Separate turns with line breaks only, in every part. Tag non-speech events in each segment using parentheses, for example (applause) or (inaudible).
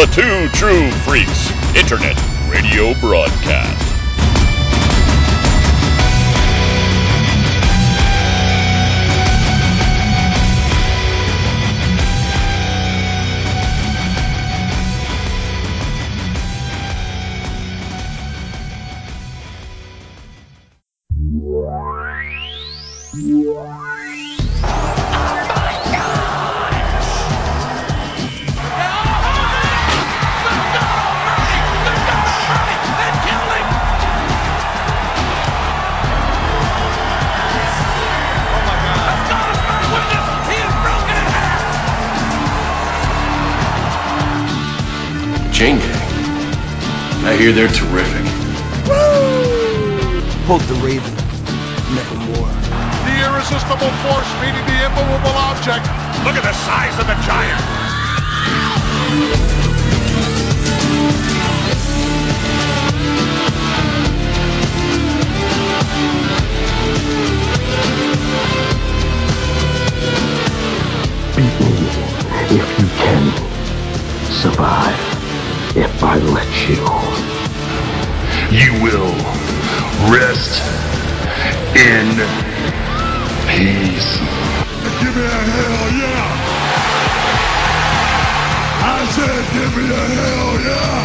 the Two True Freaks Internet Radio Broadcast.
I hear they're terrific.
Quote the Raven, nevermore.
The irresistible force meeting the immovable object. Look at the size of the giant.
if you can survive if I let you.
You will rest in peace.
Give me a hell yeah! I said give me a hell yeah!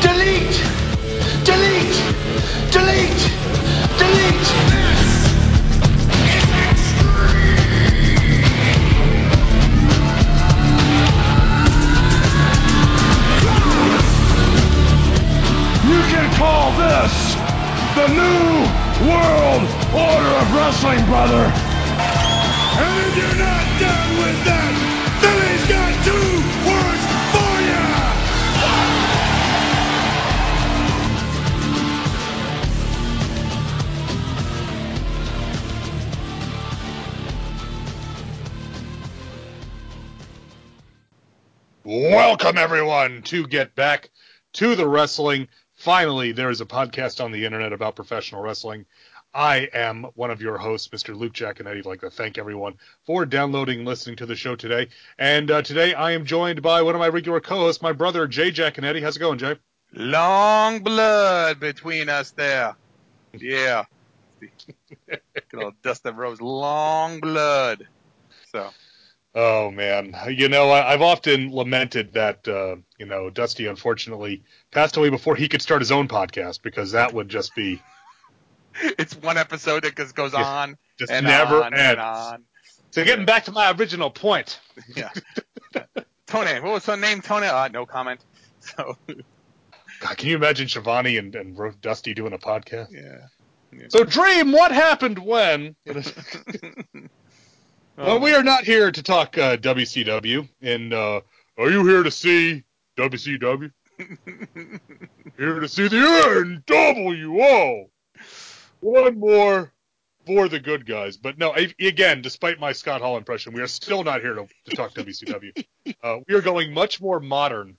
Delete! Delete! Delete! Delete!
Call this the New World Order of Wrestling, brother! And if you're not down with that, then he's got two words for ya!
Welcome, everyone, to Get Back to the Wrestling. Finally, there is a podcast on the internet about professional wrestling. I am one of your hosts, Mr. Luke Jaconetti. I'd like to thank everyone for downloading and listening to the show today. And uh, today I am joined by one of my regular co-hosts, my brother, Jay jack Jaconetti. How's it going, Jay?
Long blood between us there. Yeah. (laughs) Good old Dustin Rhodes, long blood. So,
Oh man, you know I, I've often lamented that uh, you know Dusty unfortunately passed away before he could start his own podcast because that would just be (laughs)
it's one episode that just goes on
just
and
never
on
ends.
and on.
So getting back to my original point. (laughs)
Yeah. Tony, what was her name? Tony? Uh, no comment. (laughs) So,
God, can you imagine Schiavone and, and Dusty doing a podcast?
yeah.
So, Dream, what happened when? Well, we are not here to talk uh, WCW. And uh, are you here to see WCW? (laughs) here to see the NWO. One more for the good guys. But no, I, again, despite my Scott Hall impression, we are still not here to, to talk (laughs) WCW. Uh, we are going much more modern.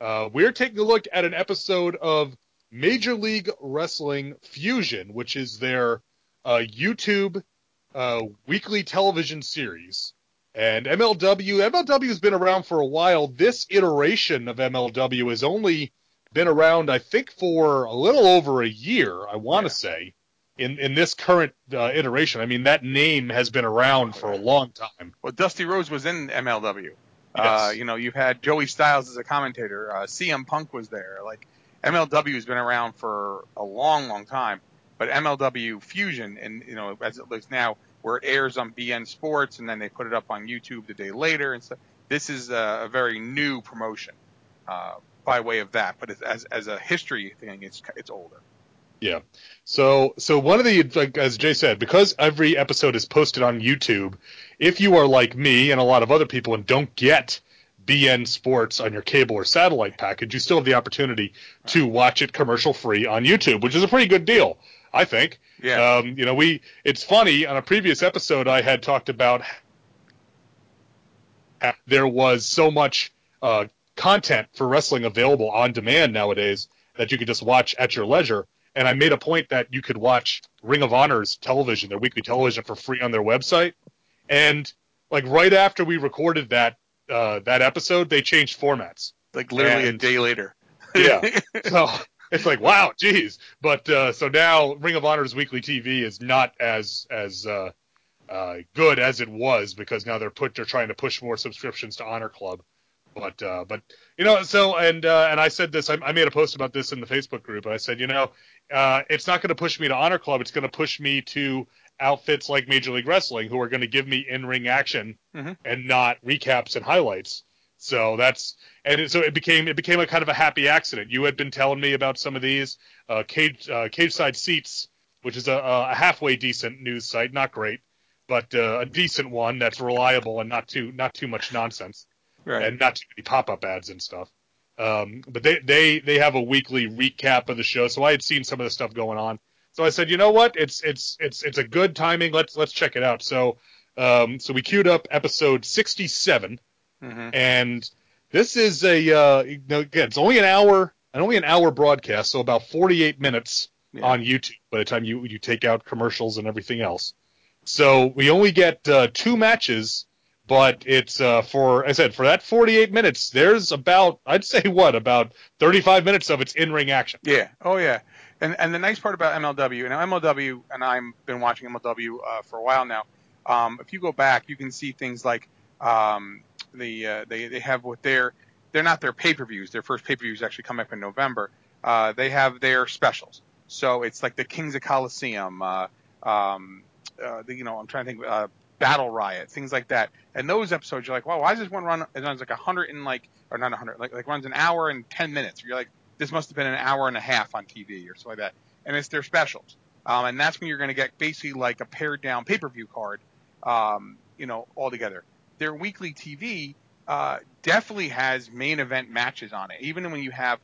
Uh, we're taking a look at an episode of Major League Wrestling Fusion, which is their uh, YouTube uh, weekly television series. And MLW, MLW has been around for a while. This iteration of MLW has only been around, I think, for a little over a year. I want to say, in in this current uh, iteration. I mean, that name has been around for a long time.
Well, Dusty Rhodes was in MLW. Uh,
Yes.
you know, you've had Joey Styles as a commentator. Uh, CM Punk was there. Like MLW has been around for a long, long time. But MLW Fusion, and you know, as it looks now, where it airs on beIN Sports, and then they put it up on YouTube the day later, and stuff. This is a, a very new promotion uh, by way of that. But as as a history thing, it's it's older.
Yeah. So so one of the like as Jay said, because every episode is posted on YouTube, if you are like me and a lot of other people and don't get beIN Sports on your cable or satellite package, you still have the opportunity to watch it commercial free on YouTube, which is a pretty good deal, I think.
Yeah.
Um, you know, we it's funny on a previous episode I had talked about how there was so much uh, content for wrestling available on demand nowadays that you could just watch at your leisure. and I made a point that you could watch Ring of Honor's television, their weekly television, for free on their website. And like right after we recorded that uh, that episode, they changed formats.
Like literally
And-
a day later.
Yeah. (laughs) so (laughs) it's like wow, geez. But uh, so now Ring of Honor's weekly TV is not as as uh, uh, good as it was because now they're put they're trying to push more subscriptions to Honor Club. But uh, but you know so and uh, and I said this I, I made a post about this in the Facebook group. I said you know uh, it's not going to push me to Honor Club. It's going to push me to outfits like Major League Wrestling who are going to give me in ring action
Mhm.
and not recaps and highlights. So that's and it, so it became it became a kind of a happy accident. You had been telling me about some of these uh, cage uh, Cageside Seats, which is a, a halfway decent news site, not great, but uh, a decent one that's reliable and not too not too much nonsense
Right.
and not too many pop up ads and stuff. Um, but they they they have a weekly recap of the show, so I had seen some of the stuff going on. So I said, you know what, it's it's it's it's a good timing. Let's let's check it out. So um, so we queued up episode sixty seven
Mhm.
and this is a uh, you know, again, it's only an hour, and only an hour broadcast, so about 48 minutes
Yeah.
on YouTube by the time you you take out commercials and everything else. So we only get uh, two matches, but it's uh, for I said for that 48 minutes. There's about I'd say (laughs) what about 35 minutes of it's in ring action.
Yeah. Oh yeah. And and the nice part about MLW, and MLW, and I've been watching MLW uh, for a while now. Um, if you go back, you can see things like um, the uh, they they have what their they're not their pay per views. Their first pay per views actually come up in November. Uh, they have their specials. So it's like the Kings of Colosseum. Uh, um, uh, the, you know, I'm trying to think. Uh, Battle Riot, things like that. And those episodes, you're like, wow, why does this one run? It runs like a hundred and like, or not a hundred, like like runs an hour and ten minutes. You're like, this must have been an hour and a half on TV or something like that. And it's their specials. Um, and that's when you're going to get basically like a pared down pay per view card, um, you know, all together. Their weekly TV uh, definitely has main event matches on it. Even when you have,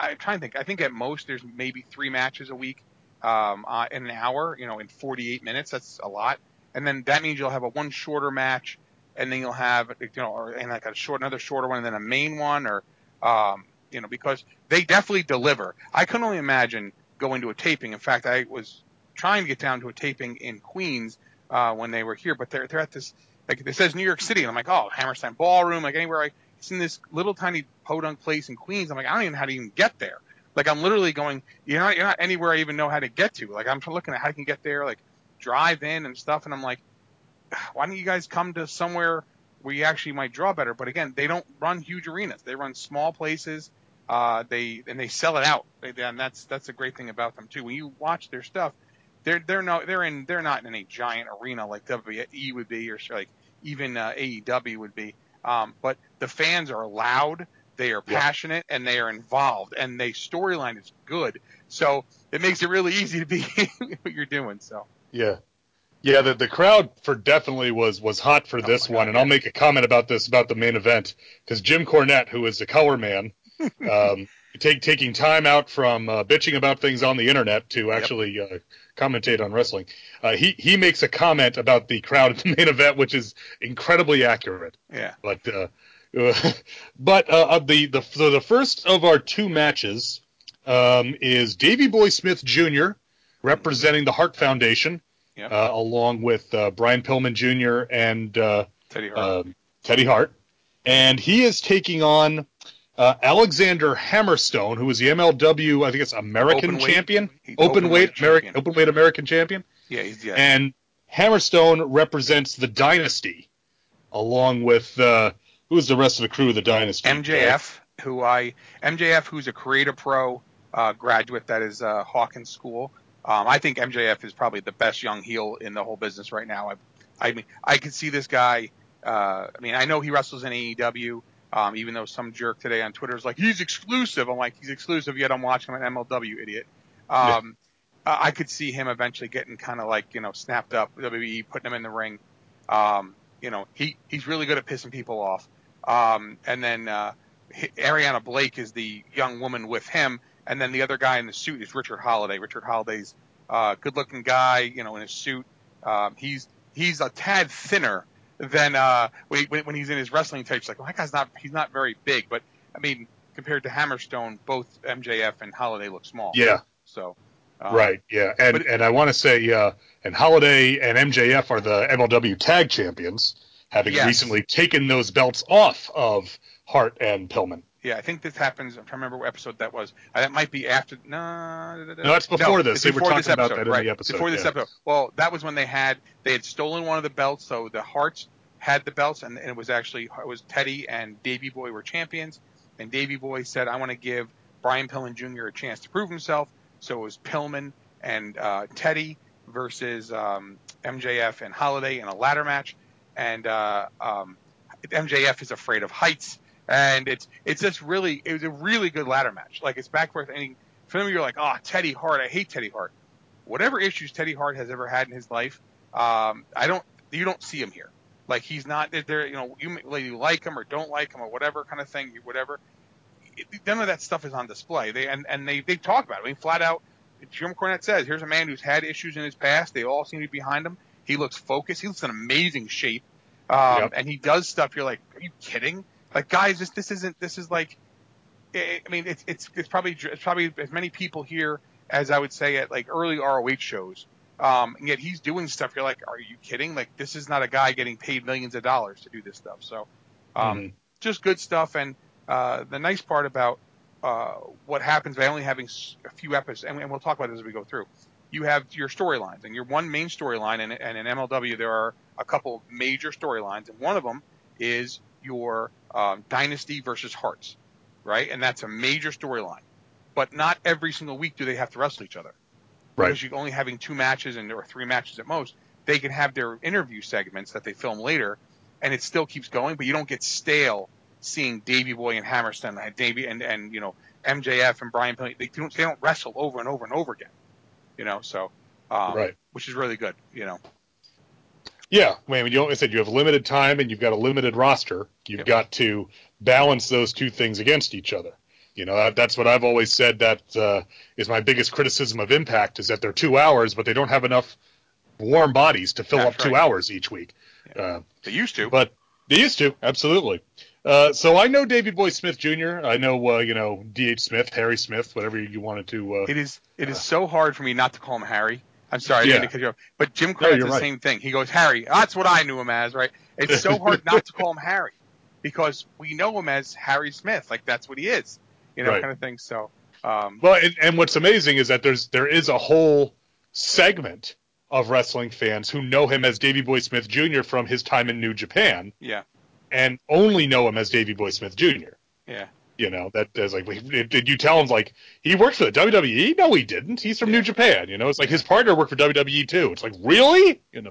I'm trying to think, I think at most there's maybe three matches a week um, uh, in an hour, you know, in 48 minutes. That's a lot. And then that means you'll have a one shorter match, and then you'll have, you know, or and like a short, another shorter one, and then a main one, or um, you know, because they definitely deliver. I can only imagine going to a taping. In fact, I was trying to get down to a taping in Queens uh, when they were here, but they're they're at this like it says New York City, and I'm like, oh, Hammerstein Ballroom, like anywhere I. It's in this little tiny podunk place in Queens. I'm like, I don't even know how to even get there. Like I'm literally going, you're not, you're not anywhere I even know how to get to. Like I'm looking at how I can get there, like drive in and stuff, and I'm like, why don't you guys come to somewhere where you actually might draw better? But again, they don't run huge arenas. They run small places. Uh, they and they sell it out, and that's that's a great thing about them too. When you watch their stuff, they're they're no they're in they're not in a giant arena like WWE would be or like even uh, AEW would be. Um, but the fans are loud, they are
Yeah.
passionate, and they are involved, and the storyline is good. So it makes it really (laughs) easy to be (laughs) what you're doing. So
Yeah. Yeah, the, the crowd for definitely was was hot for this
Oh my
one,
God,
and I'll make a comment about this about the main event because Jim Cornette, who is the color man, (laughs) um, take, taking time out from uh, bitching about things on the internet to actually uh, commentate on wrestling, uh, he he makes a comment about the crowd at the main event, which is incredibly accurate.
yeah,
But uh, (laughs) but uh, of the the so the first of our two matches um, is Davy Boy Smith Jr. representing the Hart Foundation,
Yep.
uh, along with uh, Brian Pillman Jr. and uh,
Teddy Hart.
um, Teddy Hart, and he is taking on uh, Alexander Hammerstone, who is the MLW, I think it's American
Open weight-
champion, open,
open
weight, American,
champion.
open weight American champion,
yeah, he's yeah.
and Hammerstone represents the Dynasty, along with uh, who's the rest of the crew of the Dynasty?
MJF, who I MJF, who's a Create-A-Pro uh, graduate that is uh, Hawkins School. Um, I think MJF is probably the best young heel in the whole business right now. I, I mean, I can see this guy. Uh, I mean, I know he wrestles in AEW. Um, even though some jerk today on Twitter is like he's exclusive, I'm like he's exclusive. Yet I'm watching him on MLW, idiot. Um, I I could see him eventually getting kind of like you know snapped up, WWE putting him in the ring. Um, you know, he he's really good at pissing people off. Um, and then uh, Ariana Blake is the young woman with him, and then the other guy in the suit is Richard Holliday. Richard Holliday's uh, good-looking guy, you know, in his suit. Um, he's he's a tad thinner than uh, when, he- when he's in his wrestling tapes. Like, well, that guy's not he's not very big, but I mean, compared to Hammerstone, both MJF and Holliday look small.
Yeah,
So, Um,
right. Yeah. And and I want to say, uh, and Holliday and MJF are the MLW Tag Champions, having
Yes.
recently taken those belts off of Hart and Pillman.
Yeah, I think this happens. I'm trying to remember what episode that was. Uh, that might be after. No,
No, that's before this.
it's
They were
before
talking
this
about
episode,
that in
right,
the episode,
Before this
yeah.
episode. Well, that was when they had they had stolen one of the belts. So the Harts had the belts, and, and it was actually it was Teddy and Davy Boy were champions. And Davy Boy said, "I want to give Brian Pillman Jr. a chance to prove himself." So it was Pillman and uh, Teddy versus um, MJF and Holliday in a ladder match, and uh, um, MJF is afraid of heights, and it's it's just really it was a really good ladder match. Like it's back forth. And for them, you're like, oh, Teddy Hart, I hate Teddy Hart. Whatever issues Teddy Hart has ever had in his life, um, I don't you don't see him here. Like he's not there. You know, you may- you like him or don't like him or whatever kind of thing, whatever. None of that stuff is on display. They and, and they they talk about it. I mean, flat out. Jim Cornette says, "Here's a man who's had issues in his past. They all seem to be behind him. He looks focused. He looks in amazing shape, um,
Yep.
and he does stuff. You're like, are you kidding? Like, guys, this this isn't. This is like, I I mean, it's it's it's probably it's probably as many people here as I would say at like early ROH shows. Um, and yet he's doing stuff. You're like, are you kidding? Like, this is not a guy getting paid millions of dollars to do this stuff. So, um,
Mhm.
just good stuff. And uh, the nice part about uh, what happens by only having a few episodes, and, and we'll talk about this as we go through. You have your storylines, and your one main storyline, and, and in MLW there are a couple major storylines, and one of them is your um, Dynasty versus Harts, right? And that's a major storyline. But not every single week do they have to wrestle each other.
Right.
Because you're only having two matches and or three matches at most. They can have their interview segments that they film later, and it still keeps going. But you don't get stale seeing Davy Boy and Hammerstone, and Davy and and you know MJF and Brian. Pillman. They don't they don't wrestle over and over and over again. You know, so um,
Right.
which is really good. You know,
Yeah, I mean, you like I said, you have limited time and you've got a limited roster. You've
Yep.
got to balance those two things against each other. You know, that, that's what I've always said. That uh, is my biggest criticism of Impact is that they're two hours, but they don't have enough warm bodies to fill
That's
up two hours each week. Uh,
they used to.
but they used to, absolutely. Uh, so I know Davey Boy Smith Jr. I know, uh, you know, D.H. Smith, Harry Smith, whatever you wanted to. Uh,
It is it is so hard for me not to call him Harry. I'm sorry, I didn't to cut you off. But Jim
No,
Cornette's
you're
the
right.
same thing. He goes, Harry. That's what I knew him as, right? It's so (laughs) hard not to call him Harry because we know him as Harry Smith. Like that's what he is, you know,
Right.
kind of thing. So, um,
Well, and, and what's amazing is that there's there is a whole segment of wrestling fans who know him as Davy Boy Smith Jr. from his time in New Japan,
yeah,
and only know him as Davy Boy Smith Jr.
yeah,
You know that is like, did you tell him like he worked for the WWE? No, he didn't. He's from New Japan. You know, it's like his partner worked for WWE too. It's like really, you know.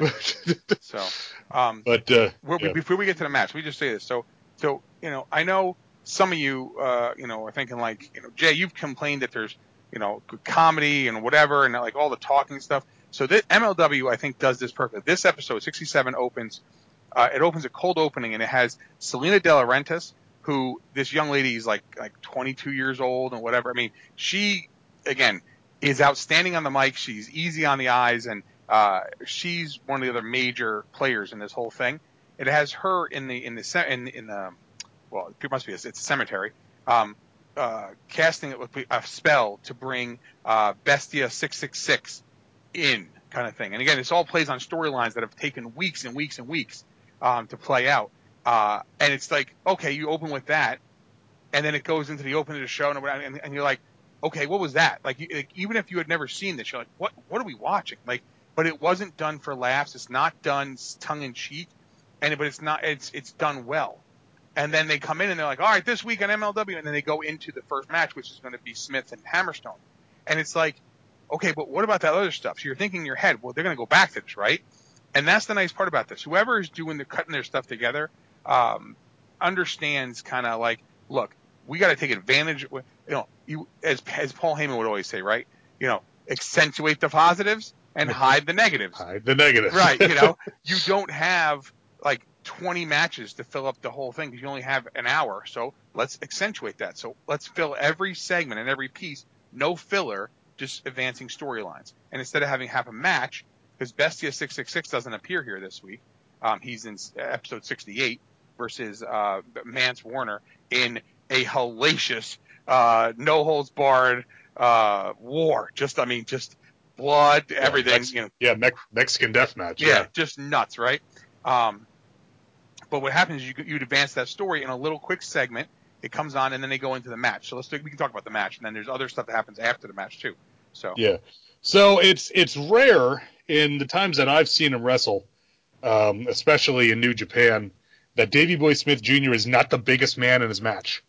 yeah. (laughs) so, um,
but uh, yeah.
before we get to the match, we just say this. So, so you know, I know some of you, uh, you know, are thinking like, you know, Jay, you've complained that there's, you know, good comedy and whatever, and like all the talking stuff. So this MLW, I think, does this perfectly. This episode, 67, opens. Uh, it opens a cold opening, and it has Salina de la Renta, who this young lady is like like 22 years old and whatever. I mean, she again is outstanding on the mic. She's easy on the eyes, and uh, she's one of the other major players in this whole thing. It has her in the in the in in the well, it must be a, it's a cemetery. Um, uh, casting it with a spell to bring uh, Bestia six six six in, kind of thing. And again, this all plays on storylines that have taken weeks and weeks and weeks um, to play out. Uh, and it's like, okay, you open with that, and then it goes into the opening of the show, and, and, and you're like, okay, what was that? Like, you, like, even if you had never seen this, you're like, what what are we watching? Like, but it wasn't done for laughs. It's not done tongue in cheek, and but it's not it's it's done well. And then they come in and they're like, all right, this week on MLW, and then they go into the first match, which is going to be Smith and Hammerstone, and it's like, okay, but what about that other stuff? So you're thinking in your head, well, they're going to go back to this, right? And that's the nice part about this. Whoever is doing the cutting their stuff together, um, understands kind of like, look, we got to take advantage. You know, you as as Paul Heyman would always say, right? You know, accentuate the positives and hide the negatives.
hide the negatives.
Right. You know, (laughs) you don't have like 20 matches to fill up the whole thing because you only have an hour. So let's accentuate that. So let's fill every segment and every piece, no filler, just advancing storylines. And instead of having half a match, because Bestia 666 doesn't appear here this week, um, he's in episode 68 versus uh, Mance Warner in a hellacious, uh, no holds barred, uh, war. Just I mean, just blood, everything.
Mex-
you know,
yeah, Mex- Mexican death match.
yeah,
Yeah.
just nuts, right? Um, but what happens is you you'd advance that story in a little quick segment. It comes on, and then they go into the match. So let's do, we can talk about the match, and then there's other stuff that happens after the match too. So
Yeah. So it's it's rare in the times that I've seen him wrestle, um, especially in New Japan, that Davy Boy Smith Jr. is not the biggest man in his match.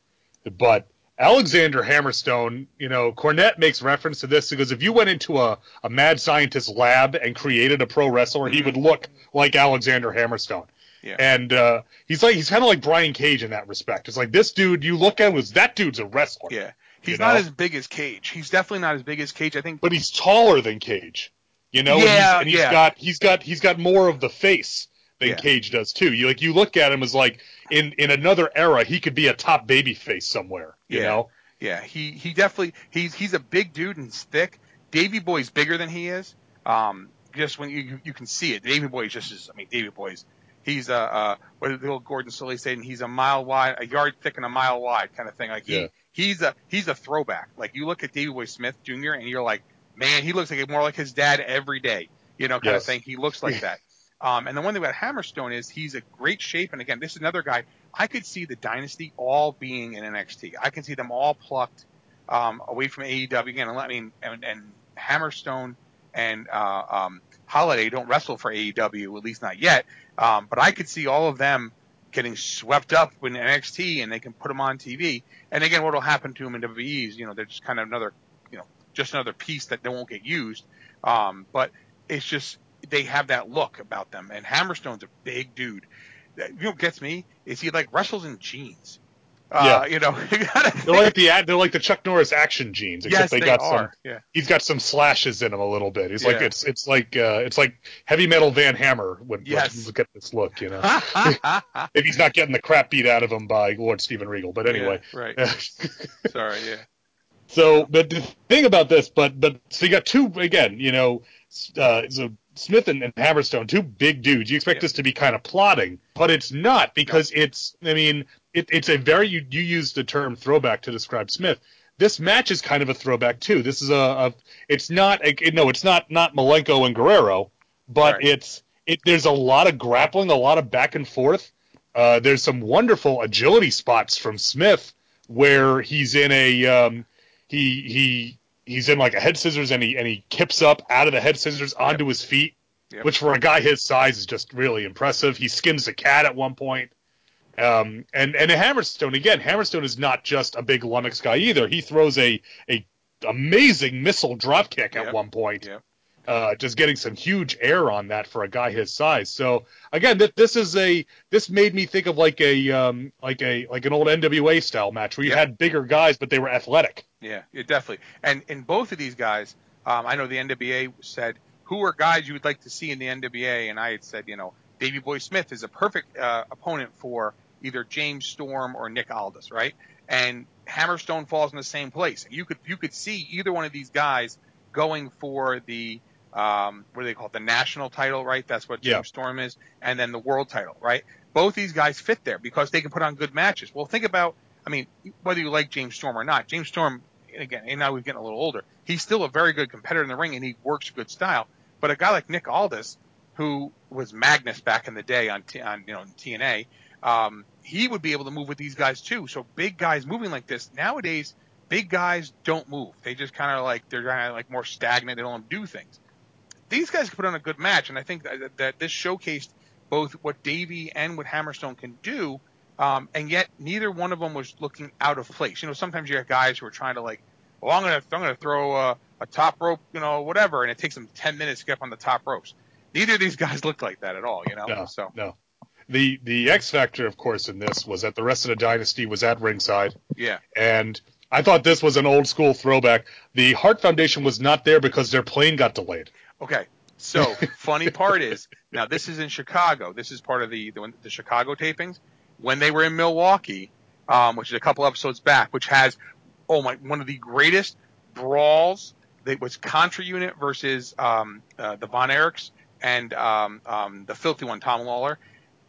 But Alexander Hammerstone, you know, Cornette makes reference to this because if you went into a, a mad scientist lab and created a pro wrestler, he would look like Alexander Hammerstone.
Yeah.
And uh, he's like he's kind of like Brian Cage in that respect. It's like this dude you look at was that dude's a wrestler.
yeah, he's not
know?
as big as Cage. He's definitely not as big as Cage. I think.
but he's taller than Cage. You know, and
Yeah,
he's, and he's
yeah.
got he's got he's got more of the face than
Yeah.
Cage does too. You like you look at him as like in in another era he could be a top baby face somewhere. You
Yeah.
know,
Yeah, he he definitely he's he's a big dude and he's thick. Davy Boy's bigger than he is. Um, just when you you, you can see it, Davy Boy is just is, I mean Davy Boy's he's a uh, what did old Gordon Solie saying? He's a mile wide, a yard thick and a mile wide kind of thing. Like he
Yeah.
he's a he's a throwback. Like you look at Davy Boy Smith Jr. and you're like, man, he looks like more like his dad every day. You know, kind
Yes.
of thing. He looks like (laughs) that. Um, and the one thing about Hammerstone is he's a great shape. And again, this is another guy. I could see the dynasty all being in NXT. I can see them all plucked um, away from AEW again. I mean, and, and Hammerstone and uh, um, Holliday don't wrestle for AEW, at least not yet. Um, but I could see all of them getting swept up in NXT, and they can put them on TV. And again, what will happen to them in WWE is, you know, they're just kind of another, you know, just another piece that they won't get used. Um, but it's just they have that look about them. And Hammerstone's a big dude. That- You know what gets me is he like wrestles in jeans. Uh, you know, (laughs)
they're like the they're like the Chuck Norris action jeans, except
yes,
they,
they
got
are.
some.
Yeah.
He's got some slashes in him a little bit. He's like it's it's like uh, it's like heavy metal Van Hammer would,
Yes.
would get this look. You know, (laughs) (laughs) if he's not getting the crap beat out of him by Lord Steven Regal. But anyway,
Yeah, right. Sorry, yeah.
So, but the thing about this, but but so you got two again, you know, uh, so Smith and, and Hammerstone, two big dudes. You expect
Yeah.
this to be kind of plotting, but it's not because it's. I mean, it, it's a very you, you used the term throwback to describe Smith. This match is kind of a throwback too. This is a, a it's not a, no, it's not not Malenko and Guerrero, but
Right.
it's it. There's a lot of grappling, a lot of back and forth. Uh, there's some wonderful agility spots from Smith where he's in a um, he he he's in like a head scissors and he and he kips up out of the head scissors onto his feet,
Yep.
which for a guy his size is just really impressive. He skins a cat at one point. Um, and and Hammerstone again. Hammerstone is not just a big lummox guy either. He throws a a amazing missile drop kick at
Yep.
one point.
Yep.
Uh, just getting some huge air on that for a guy his size. So again, th- this is a this made me think of like a um, like a like an old NWA style match where you
Yep.
had bigger guys but they were athletic.
Yeah, yeah, definitely. And in both of these guys, um, I know the NWA said, who are guys you would like to see in the NWA? And I had said, you know, Davy Boy Smith is a perfect uh, opponent for either James Storm or Nick Aldis, right? And Hammerstone falls in the same place. You could you could see either one of these guys going for the um, what do they call it? The national title, right? That's what James
Yeah.
Storm is, and then the world title, right? Both these guys fit there because they can put on good matches. Well, think about, I mean, whether you like James Storm or not, James Storm, again, and now we're getting a little older. He's still a very good competitor in the ring, and he works good style. But a guy like Nick Aldis, who was Magnus back in the day on, T, on you know TNA, um, he would be able to move with these guys too. So big guys moving like this nowadays, big guys don't move. They just kind of like they're kind of like more stagnant. They don't do things. These guys can put on a good match, and I think that, that this showcased both what Davey and what Hammerstone can do. Um, and yet neither one of them was looking out of place. You know, sometimes you have guys who are trying to like, well, I'm gonna I'm gonna throw a, a top rope, you know, whatever, and it takes them ten minutes to get up on the top ropes. Neither of these (laughs) guys look like that at all. You know,
No,
so
no. The the X factor, of course, in this was that the rest of the dynasty was at ringside,
yeah,
and I thought this was an old school throwback. The Hart Foundation was not there because their plane got delayed.
Okay. So funny part is now this is in Chicago. This is part of the the, the Chicago tapings. When they were in Milwaukee, um, which is a couple episodes back, which has oh my one of the greatest brawls. That was Contra Unit versus um, uh, the Von Erichs and um, um, the filthy one, Tom Lawlor,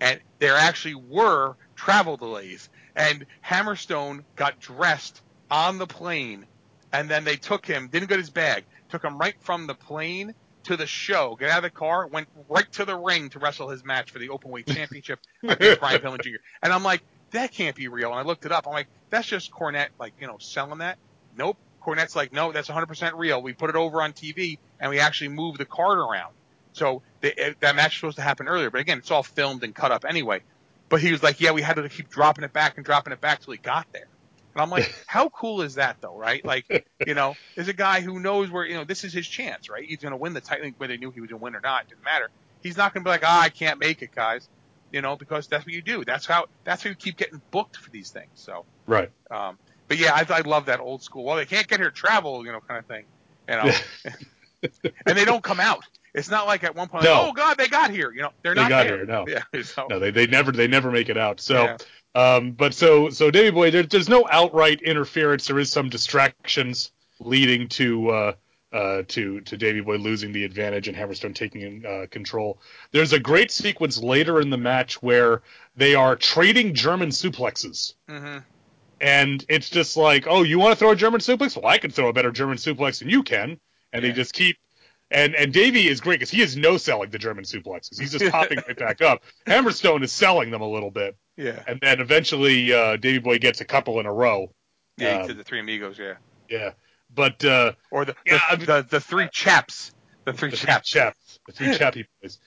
and there actually were travel delays. And Hammerstone got dressed on the plane and then they took him, didn't get his bag, took him right from the plane to the show, get out of the car, went right to the ring to wrestle his match for the openweight (laughs) championship against Brian Pillman Jr. And I'm like, that can't be real. And I looked it up. I'm like, that's just Cornette, like you know, selling that. Nope. Cornette's like, no, that's 100% real. We put it over on TV and we actually moved the card around. So they, that match was supposed to happen earlier, but again, it's all filmed and cut up anyway. But he was like, yeah, we had to keep dropping it back and dropping it back till he got there. And I'm like, (laughs) how cool is that though, right? Like, you know, there's a guy who knows where, you know, this is his chance, right? He's going to win the title, whether he knew he was going to win or not, it didn't matter. He's not going to be like, ah, I can't make it, guys, you know, because that's what you do. That's how, that's how you keep getting booked for these things. So,
Right.
um, but yeah, I, I love that old school. Well, they can't get here travel, you know, kind of thing, you know, (laughs) and they don't come out. It's not like at one point, like, oh God, they got here. You know, they're
They
not
got
there.
here, no. (laughs)
Yeah. So,
No, they, they never they never make it out. So,
Yeah.
Um, but so so Davey Boy, there, there's no outright interference. There is some distractions leading to uh, uh, to to Davey Boy losing the advantage and Hammerstone taking uh, control. There's a great sequence later in the match where they are trading German suplexes.
hmm
And it's just like, oh, you want to throw a German suplex? Well, I can throw a better German suplex than you can. And
Yeah.
they just keep. And and Davey is great because he is no selling the German suplexes. He's just popping right back up. (laughs) Hammerstone is selling them a little bit,
yeah,
and then eventually uh, Davey Boy gets a couple in a row.
yeah,
Um,
to the three amigos, yeah,
Yeah, but uh,
or the
Yeah,
the,
I mean-
the, the three chaps, the three
the three
chaps.
chaps, the three chappy (laughs) boys.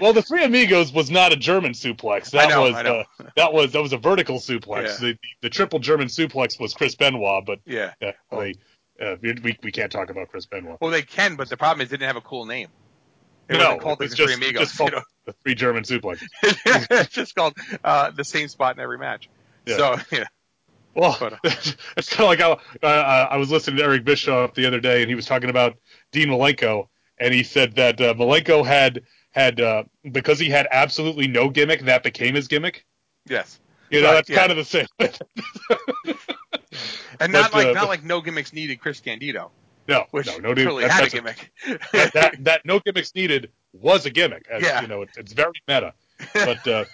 Well, the three amigos was not a German suplex. That
I know,
was
I know.
Uh, that was that was a vertical suplex.
Yeah.
The, the triple German suplex was Chris Benoit, but
Yeah.
uh, they, uh, we we can't talk about Chris Benoit.
Well, they can, but the problem is they didn't have a cool name. It
no,
called
it was
the
just,
three amigos.
just called
you know?
the three German suplex. (laughs)
it's just called uh, the same spot in every match.
Yeah.
So (laughs) yeah,
Well,
But, uh, (laughs)
it's kind of like how uh, I was listening to Eric Bischoff the other day, and he was talking about Dean Malenko, and he said that uh, Malenko had had uh, because he had absolutely no gimmick, that became his gimmick.
yes,
You know,
Right,
that's
yeah.
kind of the same.
and not
But,
like
uh,
not like no gimmicks needed. Chris Candido,
no,
which
no, no, dude,
really
that-
had a gimmick. (laughs)
that, that that no gimmicks needed was a gimmick. As,
Yeah.
you know, it's, it's very meta. (laughs) But uh,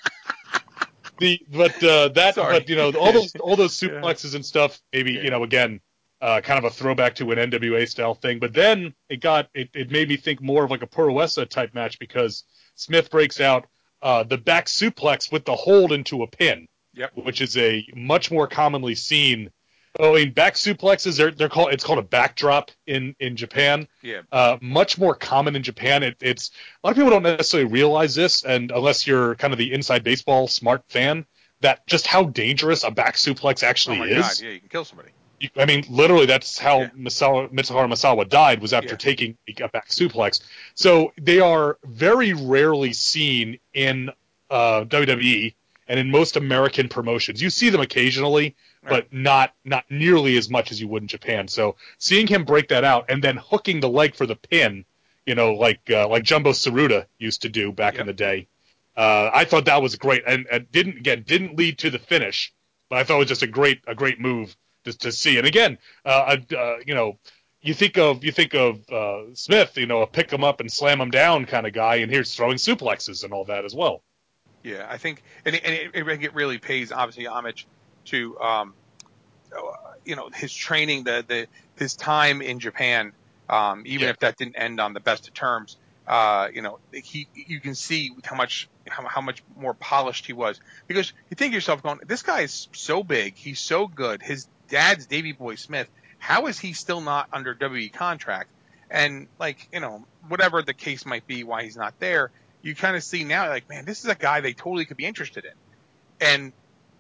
the but uh, that
Sorry.
but you know all those all those (laughs)
Yeah.
suplexes and stuff. Maybe
Yeah.
you know again. Uh, kind of a throwback to an NWA style thing, but then it got it, it made me think more of like a Puroresu type match because Smith breaks out uh, the back suplex with the hold into a pin,
Yep.
which is a much more commonly seen. Oh, I mean, back suplexes they're they're called it's called a backdrop in in Japan
yeah,
uh, much more common in Japan. It, it's a lot of people don't necessarily realize this, and unless you're kind of the inside baseball smart fan, that just how dangerous a back suplex
oh
actually
my
is.
god, yeah, you can kill somebody.
You- I mean, literally, that's how
Yeah.
Misawa, Mitsuharu Misawa died was after
Yeah.
taking a back suplex. So they are very rarely seen in uh, WWE and in most American promotions. You see them occasionally,
Right.
but not not nearly as much as you would in Japan. So seeing him break that out and then hooking the leg for the pin, you know, like uh, like Jumbo Tsuruta used to do back
Yep.
in the day. Uh, I thought that was great, and, and didn't again didn't lead to the finish, but I thought it was just a great a great move to, to see. And again, uh, uh, you know, you think of you think of uh, Smith, you know, a pick him up and slam him down kind of guy, and here's throwing suplexes and all that as well.
Yeah, I think, and it, and it, it really pays obviously homage to, um, you know, his training, the the his time in Japan. Um, even
Yeah.
if that didn't end on the best of terms, uh, you know, he you can see how much how, how much more polished he was because you think to yourself, going, this guy is so big, he's so good. His dad's Davy Boy Smith. How is he still not under WWE contract? And like you know, whatever the case might be, why he's not there, you kind of see now, like, man, this is a guy they totally could be interested in. And,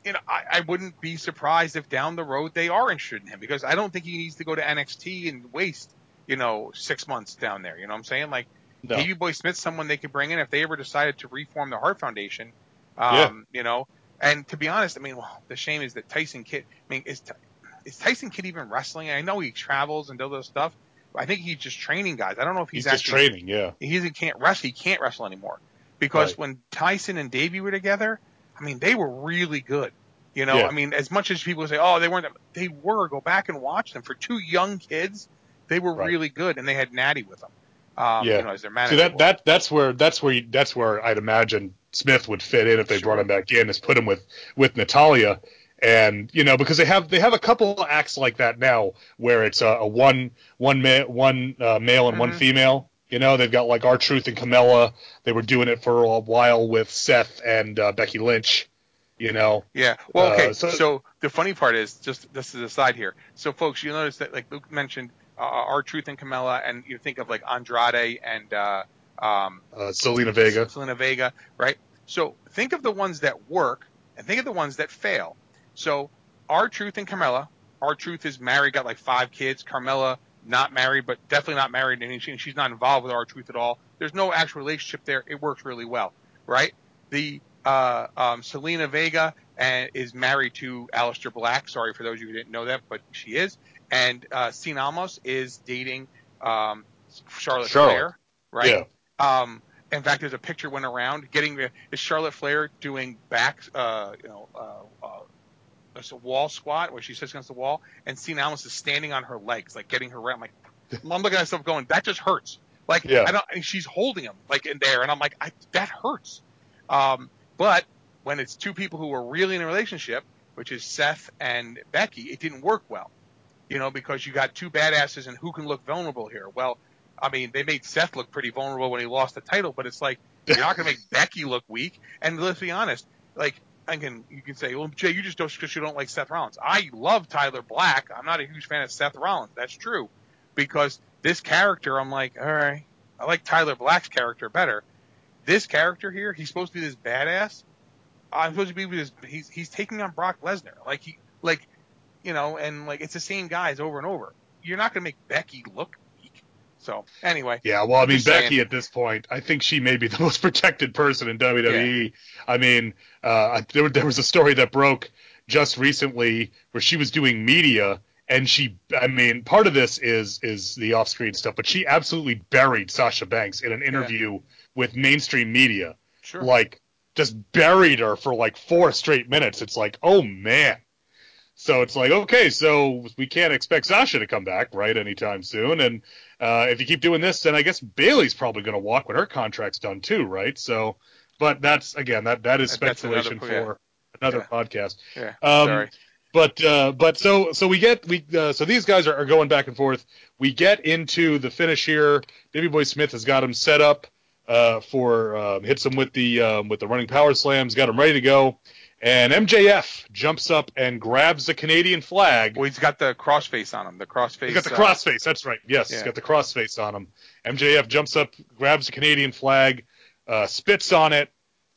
you know, I, I wouldn't be surprised if down the road they are interested in him because I don't think he needs to go to NXT and waste, you know, six months down there. You know what I'm saying? Like,
No.
Davey Boy Smith's someone they could bring in if they ever decided to reform the Hart Foundation. Um, you know, and to be honest, I mean, well, the shame is that Tyson Kidd, I mean, is, is Tyson Kidd even wrestling? I know he travels and does those stuff. I think he's just training guys. I don't know if he's,
He's, just
actually
training, yeah.
he can't wrestle. He can't wrestle anymore because
Right.
when Tyson and Davey were together, I mean, they were really good. You know,
Yeah.
I mean, as much as people say, "Oh, they weren't," they were. Go back and watch them for two young kids. They were
Right.
really good, and they had Natty with them. Um,
Yeah.
you know, as their
So
manager.
that that that's where that's where you, that's where I'd imagine Smith would fit in if they
Sure.
brought him back in, is put him with with Natalya, and you know because they have they have a couple acts like that now where it's a, a one one ma- one uh, male and one
Mhm.
female. You know they've got like R-Truth and Carmella. They were doing it for a while with Seth and uh, Becky Lynch. You know,
Yeah. Well, okay.
Uh, so-
so, the funny part is just this is a side here. So, folks, you notice that like Luke mentioned, uh, R-Truth and Carmella, and you think of like Andrade and uh, um,
uh, Zelina Vega.
Zelina Vega, right? So think of the ones that work and think of the ones that fail. So R-Truth and Carmella, R-Truth is married, got like five kids. Carmella not married, but definitely not married, and she, she's not involved with R-Truth at all. There's no actual relationship there. It works really well, right? The uh, um, Zelina Vega and is married to Aleister Black. Sorry for those of you who didn't know that, but she is. And uh, Cien Almas is dating um, Charlotte,
Charlotte.
Flair, right?
Yeah.
Um, in fact, there's a picture went around getting is Charlotte Flair doing back, uh, you know, uh, a wall squat where she sits against the wall, and Cien Almas is standing on her legs, like getting her around. Like, (laughs) I'm looking at myself going, that just hurts. Like,
Yeah.
I don't. And she's holding him like in there, and I'm like, I, that hurts. Um, but when it's two people who are really in a relationship, which is Seth and Becky, it didn't work well. You know, because you got two badasses, and who can look vulnerable here? Well, I mean, they made Seth look pretty vulnerable when he lost the title, but it's like you're not going to make (laughs) Becky look weak. And let's be honest, like Can you can say, well, Jay, you just don't because you don't like Seth Rollins. I love Tyler Black. I'm not a huge fan of Seth Rollins. That's true, because this character, I'm like, all right, I like Tyler Black's character better. This character here, he's supposed to be this badass. I'm supposed to be with his. He's he's taking on Brock Lesnar. Like he like, you know, and like it's the same guys over and over. You're not going to make Becky look. So anyway,
Yeah, well, I mean,
just saying.
Becky at this point, I think she may be the (laughs) most protected person in WWE. I mean, uh, there, there was a story that broke just recently where she was doing media, and she, I mean, part of this is is the off-screen stuff, but she absolutely buried Sasha Banks in an interview with mainstream media,
sure.
like just buried her for like four straight minutes. It's like, oh man. So it's like, okay, so we can't expect Sasha to come back, right, anytime soon. And uh, if you keep doing this, then I guess Bayley's probably going to walk when her contract's done too, right? So, but that's again, that that is
that's another-
speculation
yeah.
for another
Yeah.
podcast.
yeah.
Um,
sorry.
But uh, but so so we get we uh, so these guys are, are going back and forth. We get into the finish here. Davey Boy Smith has got him set up uh, for um, hits him with the um, with the running power slams, got him ready to go. And MJF jumps up and grabs the Canadian flag.
Well, he's got the crossface on him. The crossface.
He's got the
uh,
crossface. That's right. Yes, he's got the crossface on him. MJF jumps up, grabs the Canadian flag, uh, spits on it,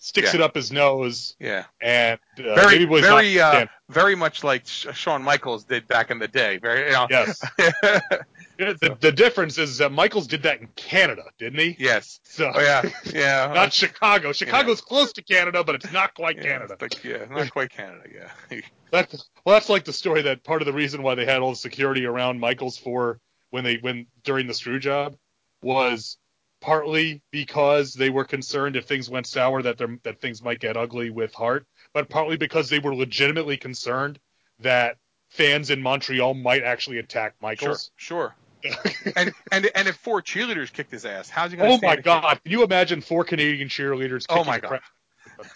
sticks
Yeah.
it up his nose,
Yeah.
and uh,
Very, very, uh, very much like Sh- Shawn Michaels did back in the day. Very, you know.
Yes. (laughs) The, the difference is that Michaels did that in Canada, didn't he?
yes.
So
Oh yeah. Yeah. (laughs)
not Chicago. Chicago's close to Canada, but it's not quite
yeah,
Canada.
like- yeah, not quite Canada. Yeah. (laughs)
That's well, that's like the story that part of the reason why they had all the security around Michaels for when they when during the screw job was partly because they were concerned if things went sour that that things might get ugly with Hart, but partly because they were legitimately concerned that fans in Montreal might actually attack. Michaels.
Sure. Sure. (laughs) and and and if four cheerleaders kicked his ass, how's he going to? Say?
Oh my God! Can you imagine four Canadian cheerleaders?
Oh my God.
crap- (laughs)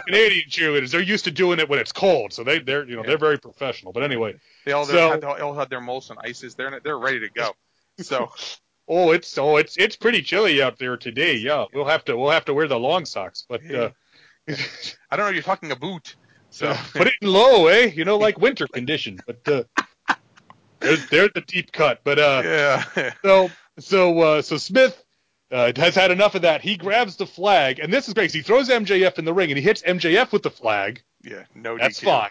Canadian cheerleaders. They're used to doing it when it's cold, so they they're you know
Yeah.
they're very professional. But anyway,
they all
So-
had, they all had their Molson ices. They're they're ready to go. So (laughs)
Oh, it's oh, it's it's pretty chilly out there today. Yeah, we'll have to we'll have to wear the long socks, but uh, (laughs)
I don't know. If you're talking a boot. So
put it in low, eh? You know, like winter conditions. But uh, (laughs) there's there's the deep cut. But uh,
yeah. (laughs)
so so uh, so Smith uh, has had enough of that. He grabs the flag, and this is great. He throws MJF in the ring, and he hits MJF with the flag.
yeah. No.
That's
DQ.
fine.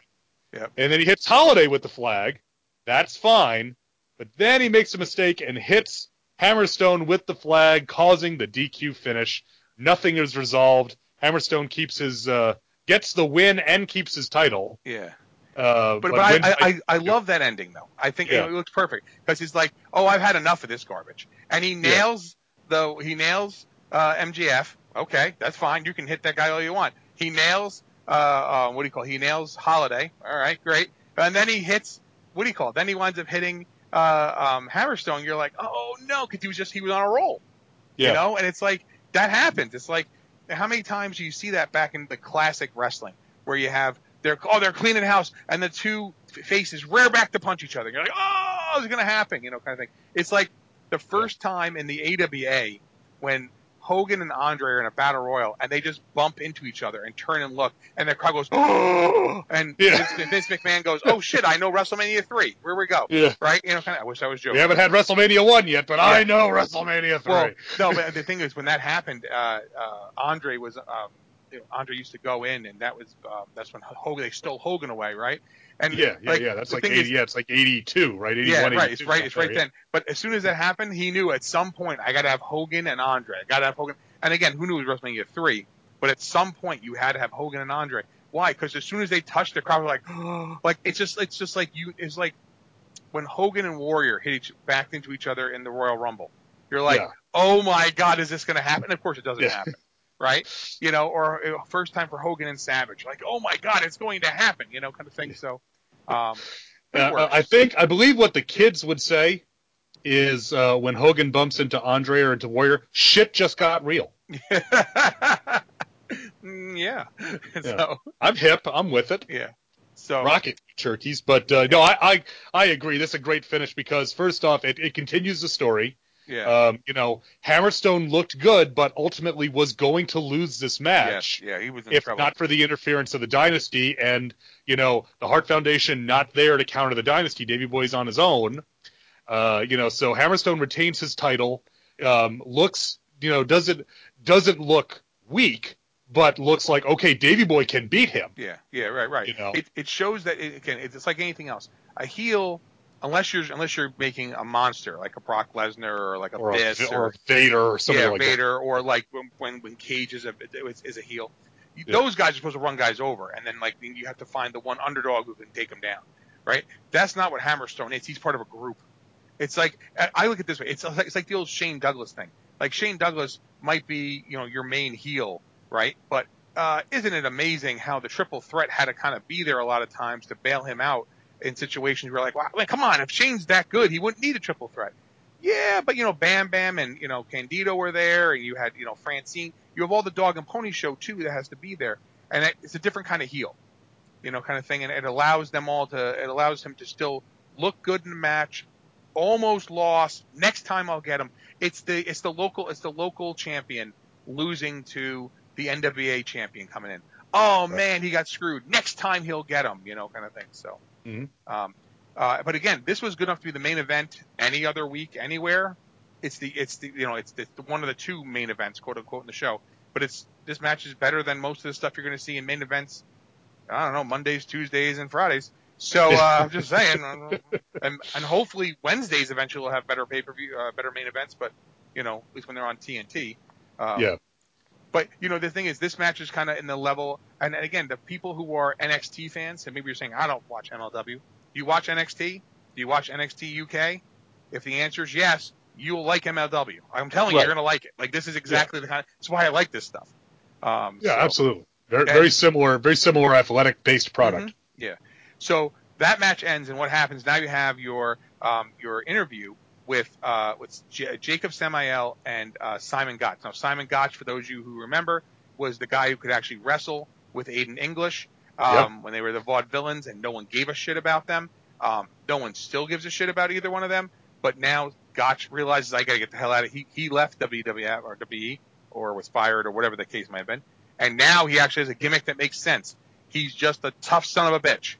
Yep.
And then he hits Holliday with the flag. That's fine. But then he makes a mistake and hits Hammerstone with the flag, causing the DQ finish. Nothing is resolved. Hammerstone keeps his uh, gets the win and keeps his title.
Yeah.
Uh,
But, but, I, I, I, I love that ending though. I think
Yeah.
it looks perfect because he's like, oh, I've had enough of this garbage, and he nails the he nails uh, MJF. Okay, that's fine. You can hit that guy all you want. He nails uh, uh, what do you call? It? He nails Holliday. All right, great. And then he hits what do you call? It? Then he winds up hitting uh, um, Hammerstone. You're like, oh no, because he was just he was on a roll.
yeah.
You know, and it's like that happens. It's like how many times do you see that back in the classic wrestling where you have they're oh they're cleaning house, and the two faces rear back to punch each other. You're like, oh, it's gonna happen, you know, kind of thing. It's like the first time in the AWA when Hogan and Andre are in a battle royal and they just bump into each other and turn and look, and the crowd goes, oh, (gasps) and
Yeah.
Vince, Vince McMahon goes, oh shit, I know WrestleMania three. Where we go?
Yeah.
Right? You know, kind of. I wish I was joking.
We haven't had WrestleMania one yet, but I know WrestleMania three.
Well, no, but the thing is, when that happened, uh, uh, Andre was, um, you know, Andre used to go in, and that was, um, that's when Hogan, they stole Hogan away, right? And
yeah, yeah,
like,
yeah. That's like 80,
is-
yeah, it's like eighty-two, right? 81,
yeah, right. It's right. It's right then. But as soon as that happened, he knew at some point I got to have Hogan and Andre. I got to have Hogan. And again, who knew it was WrestleMania three? But at some point, you had to have Hogan and Andre. Why? Because as soon as they touched, the crowd was like, (gasps) like it's just, it's just like you. It's like when Hogan and Warrior hit each backed into each other in the Royal Rumble. You're like,
Yeah.
oh my God, is this going to happen? And of course, it doesn't
Yeah.
happen. Right? You know, or first time for Hogan and Savage, like, oh my God, it's going to happen, you know, kind of thing. So, um,
Uh. I think I believe what the kids would say is uh, when Hogan bumps into Andre or into Warrior, shit just got real. (laughs)
Mm, (laughs) yeah. So
I'm hip. I'm with it.
yeah. So
Rocket turkeys, but uh, no, I, I I agree. This is a great finish because first off, it, it continues the story.
Yeah.
Um, you know, Hammerstone looked good, but ultimately was going to lose this match.
yes. Yeah. He was in
if
trouble.
not for the interference of the dynasty and you know the Hart Foundation not there to counter the dynasty. Davey Boy's on his own. Uh, you know, so Hammerstone retains his title. Um, looks, you know, doesn't doesn't look weak, but looks like okay, Davey Boy can beat him.
yeah. Yeah. Right. Right.
You know.
It it shows that it, again. It's like anything else. A heel, unless you're unless you're making a monster like a Brock Lesnar or like a
Or,
Biss
a, or a Vader or something
yeah,
like
Vader, or like when when, when Cage is a is, is a heel. You-
Yeah.
Those guys are supposed to run guys over, and then like you have to find the one underdog who can take them down, right? That's not what Hammerstone is. He's part of a group. It's like I look at it this way. It's like, it's like the old Shane Douglas thing. Like Shane Douglas might be you know your main heel, right? But uh, isn't it amazing how the triple threat had to kind of be there a lot of times to bail him out in situations where like, wow, I come on, if Shane's that good, he wouldn't need a triple threat. Yeah, but you know, Bam Bam and you know Candido were there, and you had you know Francine. You have all the dog and pony show too that has to be there, and it's a different kind of heel, you know, kind of thing, and it allows them all to. It allows him to still look good in the match. Almost lost. Next time I'll get him. It's the it's the local it's the local champion losing to the NWA champion coming in. Oh man, he got screwed. Next time he'll get him, you know, kind of thing. So,
Mhm.
um, uh, but again, this was good enough to be the main event any other week, anywhere. It's the it's the you know it's the, the one of the two main events, quote unquote, in the show. But it's this match is better than most of the stuff you're going to see in main events. I don't know Mondays, Tuesdays, and Fridays. So uh, I'm just saying, (laughs) and, and hopefully Wednesdays eventually will have better pay per view, uh, better main events. But you know, at least when they're on TNT. Um,
Yeah.
But you know, the thing is, this match is kind of in the level. And and again, the people who are NXT fans, and maybe you're saying, I don't watch MLW. Do you watch NXT? Do you watch NXT UK? If the answer is yes, you will like MLW. I'm telling you,
Right.
you're gonna like it. Like this is exactly the kind. That's why I like this stuff. Um,
Yeah,
so-
absolutely. Very
Okay.
very similar, very similar athletic based product.
Mhm. Yeah. So that match ends, and what happens now? You have your um, your interview with uh, with J- Jacob Samael and uh, Simon Gotch. Now, Simon Gotch, for those of you who remember, was the guy who could actually wrestle with Aiden English um, when they were the Vaudevillains, and no one gave a shit about them. Um, no one still gives a shit about either one of them. But now Gotch realizes I got to get the hell out of. He he left WWF or WE or was fired or whatever the case might have been, and now he actually has a gimmick that makes sense. He's just a tough son of a bitch,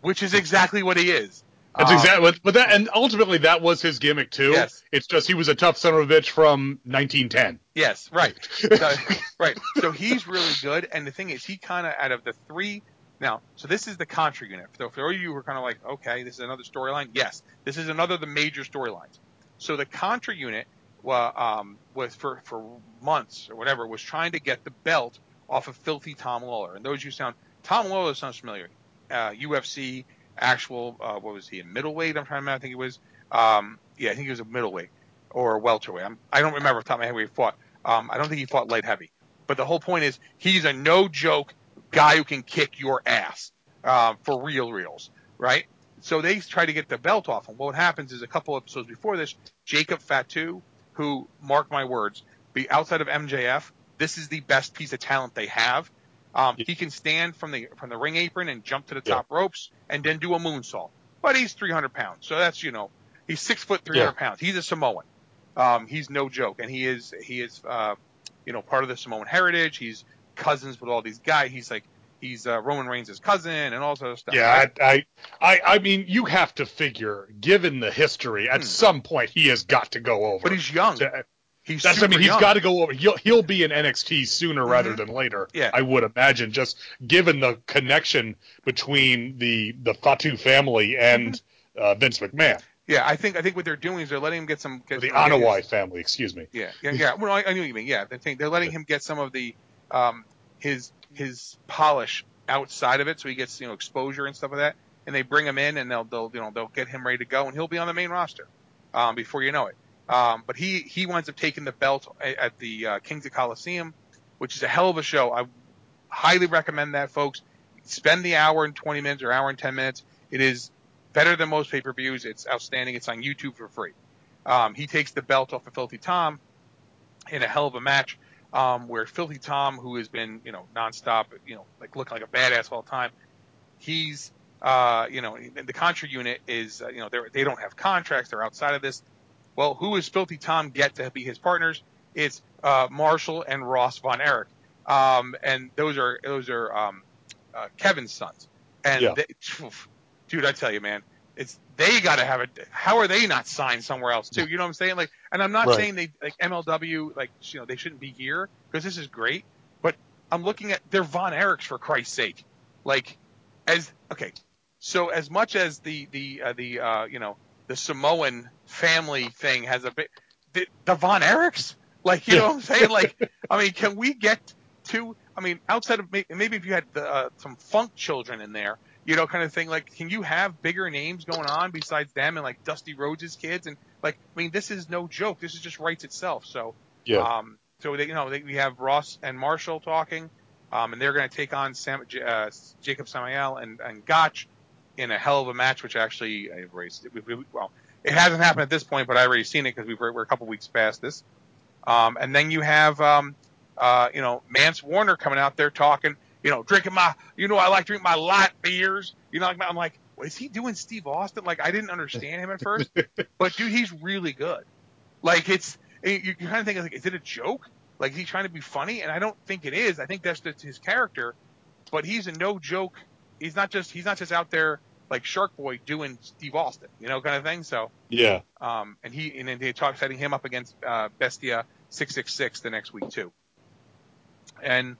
which is exactly what he is.
That's
Um,
exactly, but that, and ultimately that was his gimmick too.
Yes.
It's just he was a tough son of a bitch from 1910.
Yes, right. (laughs) So, right. So he's really good. And the thing is, he kind of, out of the three, now, so this is the Contra unit. So for you who are kind of like, okay, this is another storyline. Yes, this is another of the major storylines. So the Contra unit wa um, was for, for months or whatever, was trying to get the belt off of filthy Tom Lawlor. And those you sound, Tom Lawlor sounds familiar. Uh, UFC, actual, uh, what was he, a middleweight? I'm trying to remember. I think he was, um, yeah, I think he was a middleweight or a welterweight. I'm, I don't remember off the top of my head where he fought. Um, I don't think he fought light heavy. But the whole point is he's a no joke guy who can kick your ass um, for real reals, right? So they try to get the belt off him. What happens is a couple episodes before this, Jacob Fatu, who, mark my words, be outside of MJF, this is the best piece of talent they have. Um, he can stand from the from the ring apron and jump to the top ropes and then do a moonsault. But he's 300 pounds, so that's you know he's six foot 300
Yeah.
pounds. He's a Samoan. Um, he's no joke, and he is he is uh, you know part of the Samoan heritage. He's cousins with all these guys. He's like he's uh, Roman Reigns' cousin and all sort of stuff.
Yeah,
right?
I, I, I, I mean, you have to figure, given the history, at some point he has got to go over.
Hmm. but he's young.
To-
He's
That's, I mean, he's got to go over. He'll, he'll be in NXT sooner rather than later.
Yeah.
I would imagine, just given the connection between the the Fatu family and
Mm-hmm.
uh, Vince McMahon,
Yeah, I think I think what they're doing is they're letting him get some get
the Anoa'i family. Excuse me.
Yeah, yeah, yeah. Well, I, I knew what you mean. Yeah, they're, they're letting him get some of the um, his his polish outside of it, so he gets you know exposure and stuff like that. And they bring him in, and they'll they'll you know they'll get him ready to go, and he'll be on the main roster um, before you know it. Um, but he he winds up taking the belt at, the uh, Kings of Colosseum, which is a hell of a show. I highly recommend that, folks. Spend the hour and twenty minutes or hour and ten minutes. It is better than most pay per views. It's outstanding. It's on YouTube for free. Um, he takes the belt off of Filthy Tom in a hell of a match um, where Filthy Tom, who has been you know nonstop, you know like looking like a badass all the time, he's uh, you know the Contra unit is uh, you know they they don't have contracts. They're outside of this. Well, who does Filthy Tom get to be his partners? It's uh, Marshall and Ross Von Erich, um, and those are those are um, uh, Kevin's sons. And
Yeah.
they, dude, I tell you, man, it's they got to have it. How are they not signed somewhere else too? You know what I'm saying? Like, and I'm not
Right.
saying they like MLW, like you know, they shouldn't be here because this is great. But I'm looking at they're Von Erichs for Christ's sake. Like, as okay, so as much as the the uh, the uh, you know the Samoan family thing has a bit the, the Von Erichs, like you know what I'm saying? Like, (laughs) I mean, can we get to? I mean, outside of maybe if you had the, uh, some funk children in there, you know, kind of thing. Like, can you have bigger names going on besides them and like Dusty Rhodes' kids? And like, I mean, this is no joke. This is just writes itself. So,
Yeah.
um, so they, you know, they, we have Ross and Marshall talking, um, and they're going to take on Sam, uh, Jacob Samael and and Gotch in a hell of a match, which actually I've we, we, well, it hasn't happened at this point, but I've already seen it because we've we're a couple weeks past this. Um, and then you have, um, uh, you know, Mance Warner coming out there talking, you know, drinking my, you know, I like to drink my light beers. You know, I'm like, well, is he doing Steve Austin? Like, I didn't understand him at first, (laughs) but dude, he's really good. Like, it's, you, you kind of think, like, is it a joke? Like, is he trying to be funny? And I don't think it is. I think that's just his character, but he's a no joke. He's not just, he's not just out there like Shark Boy doing Steve Austin, you know, kind of thing. So,
Yeah.
um, and he and then they talk setting him up against uh, Bestia six six six the next week too. And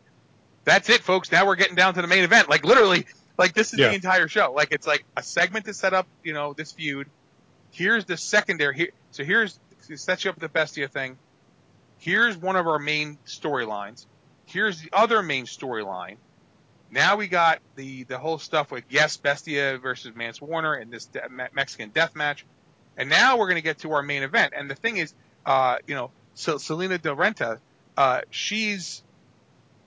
that's it, folks. Now we're getting down to the main event. Like literally, like this is
Yeah.
the entire show. Like it's like a segment to set up, you know, this feud. Here's the secondary. Here, so here's to set you up the Bestia thing. Here's one of our main storylines. Here's the other main storyline. Now we got the the whole stuff with yes, Bestia versus Mance Warner in this de- Mexican death match. And now we're going to get to our main event. And the thing is, uh, you know, so Salina De Renta, uh, she's,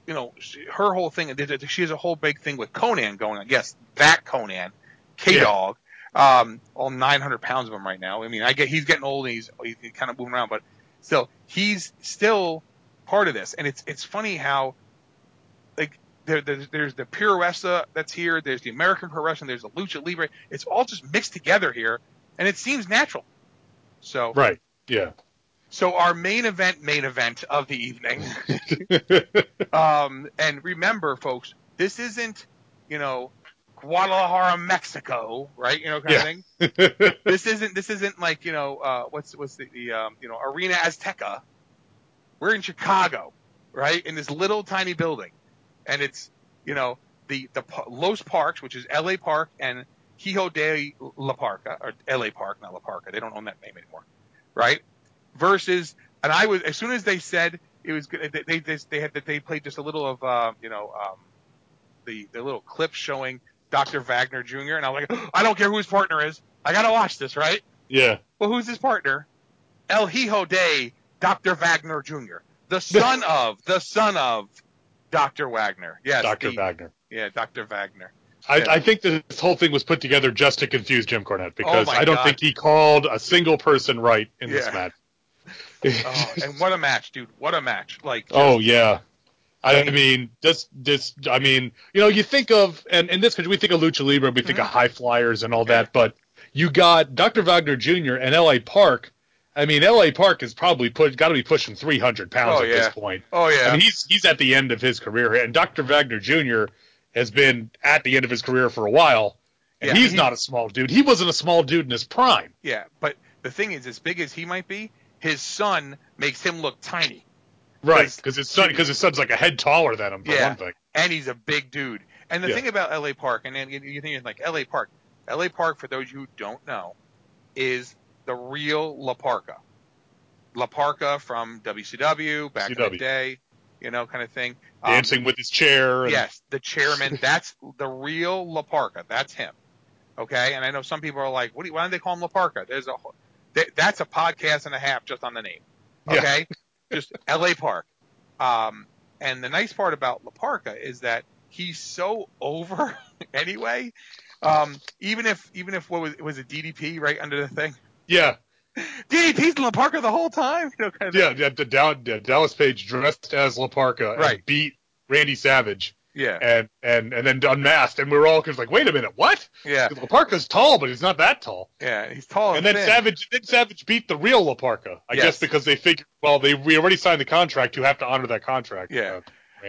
you know, she, her whole thing, she has a whole big thing with Konnan going on. Yes, that Konnan, K Dog, um, all 900 pounds of him right now. I mean, I get he's getting old and he's, he's kind of moving around, but still, he's still part of this. And it's it's funny how, there, there's, there's the Puroresu that's here. There's the American Pro Wrestling. There's the Lucha Libre. It's all just mixed together here, and it seems natural. So,
Right. Yeah.
so our main event, main event of the evening. (laughs) um, and remember, folks, this isn't, you know, Guadalajara, Mexico, right? You know, kind
Yeah.
of thing. (laughs) This isn't. This isn't like you know, uh, what's what's the, the um, you know, Arena Azteca. We're in Chicago, right? In this little tiny building, and it's you know the the Los Parks, which is L.A. Park and Hijo de La Parca, or L.A. Park, not La Parca. They don't own that name anymore, right? Versus, and I was as soon as they said it was good, they they they, they had they played just a little of uh, you know um, the the little clip showing Dr. Wagner Jr. and I was like, (gasps) I don't care who his partner is, I gotta watch this, right?
yeah.
Well, who's his partner? El Hijo de Dr. Wagner Jr., the (laughs) son of the son of Dr. Wagner. Yes,
Dr.
the-
Wagner.
Yeah, Dr. Wagner.
I,
Yeah.
I think this whole thing was put together just to confuse Jim Cornette because
Oh
I don't
God.
think he called a single person right in this match.
Oh, and what a match, dude! What a match! Like,
oh yeah, I mean, just, just, I mean, you know, you think of, and in this because we think of lucha libre, we think
Mm-hmm.
of high flyers and all that, but you got Dr. Wagner Jr. and L.A. Park. I mean, L.A. Park is probably put, got to be pushing 300 pounds
Oh,
at
yeah.
this point.
Oh yeah.
I mean, he's he's at the end of his career, and Dr. Wagner Jr. has been at the end of his career for a while, and
Yeah,
he's
he-
not a small dude. He wasn't a small dude in his prime.
Yeah, but the thing is, as big as he might be, his son makes him look tiny,
Right, because his son, because his son's like a head taller than him for
Yeah.
one thing.
and he's a big dude. And the
Yeah.
thing about L.A. Park, and then you- you think like L.A. Park, L.A. Park, for those who don't know, is the real La Parca. La Parca from WCW back in the day, you know, kind of thing. Um,
Dancing with his chair. And,
Yes, the chairman. (laughs) That's the real La Parca. That's him. Okay, and I know some people are like, "What? Do you, why don't they call him La Parca?" There's a that's a podcast and a half just on the name.
Yeah.
Okay, just (laughs) L.A. Park. Um, and the nice part about La Parca is that he's so over (laughs) anyway. Um, even if even if what was it was a DDP right under the thing,
yeah,
DDP's in La Parca the whole time. You know, kind of
yeah. yeah, the Dallas Page dressed as La Parca and beat Randy Savage
yeah,
and and and then unmasked, and we were all just like, "Wait a minute, what?"
yeah,
La Parca's tall, but he's not that tall.
yeah. He's tall and,
And then
thin.
Savage, then Savage beat the real La Parca. I
Yes.
guess because they figured, well, they we already signed the contract. You have to honor that contract.
Yeah.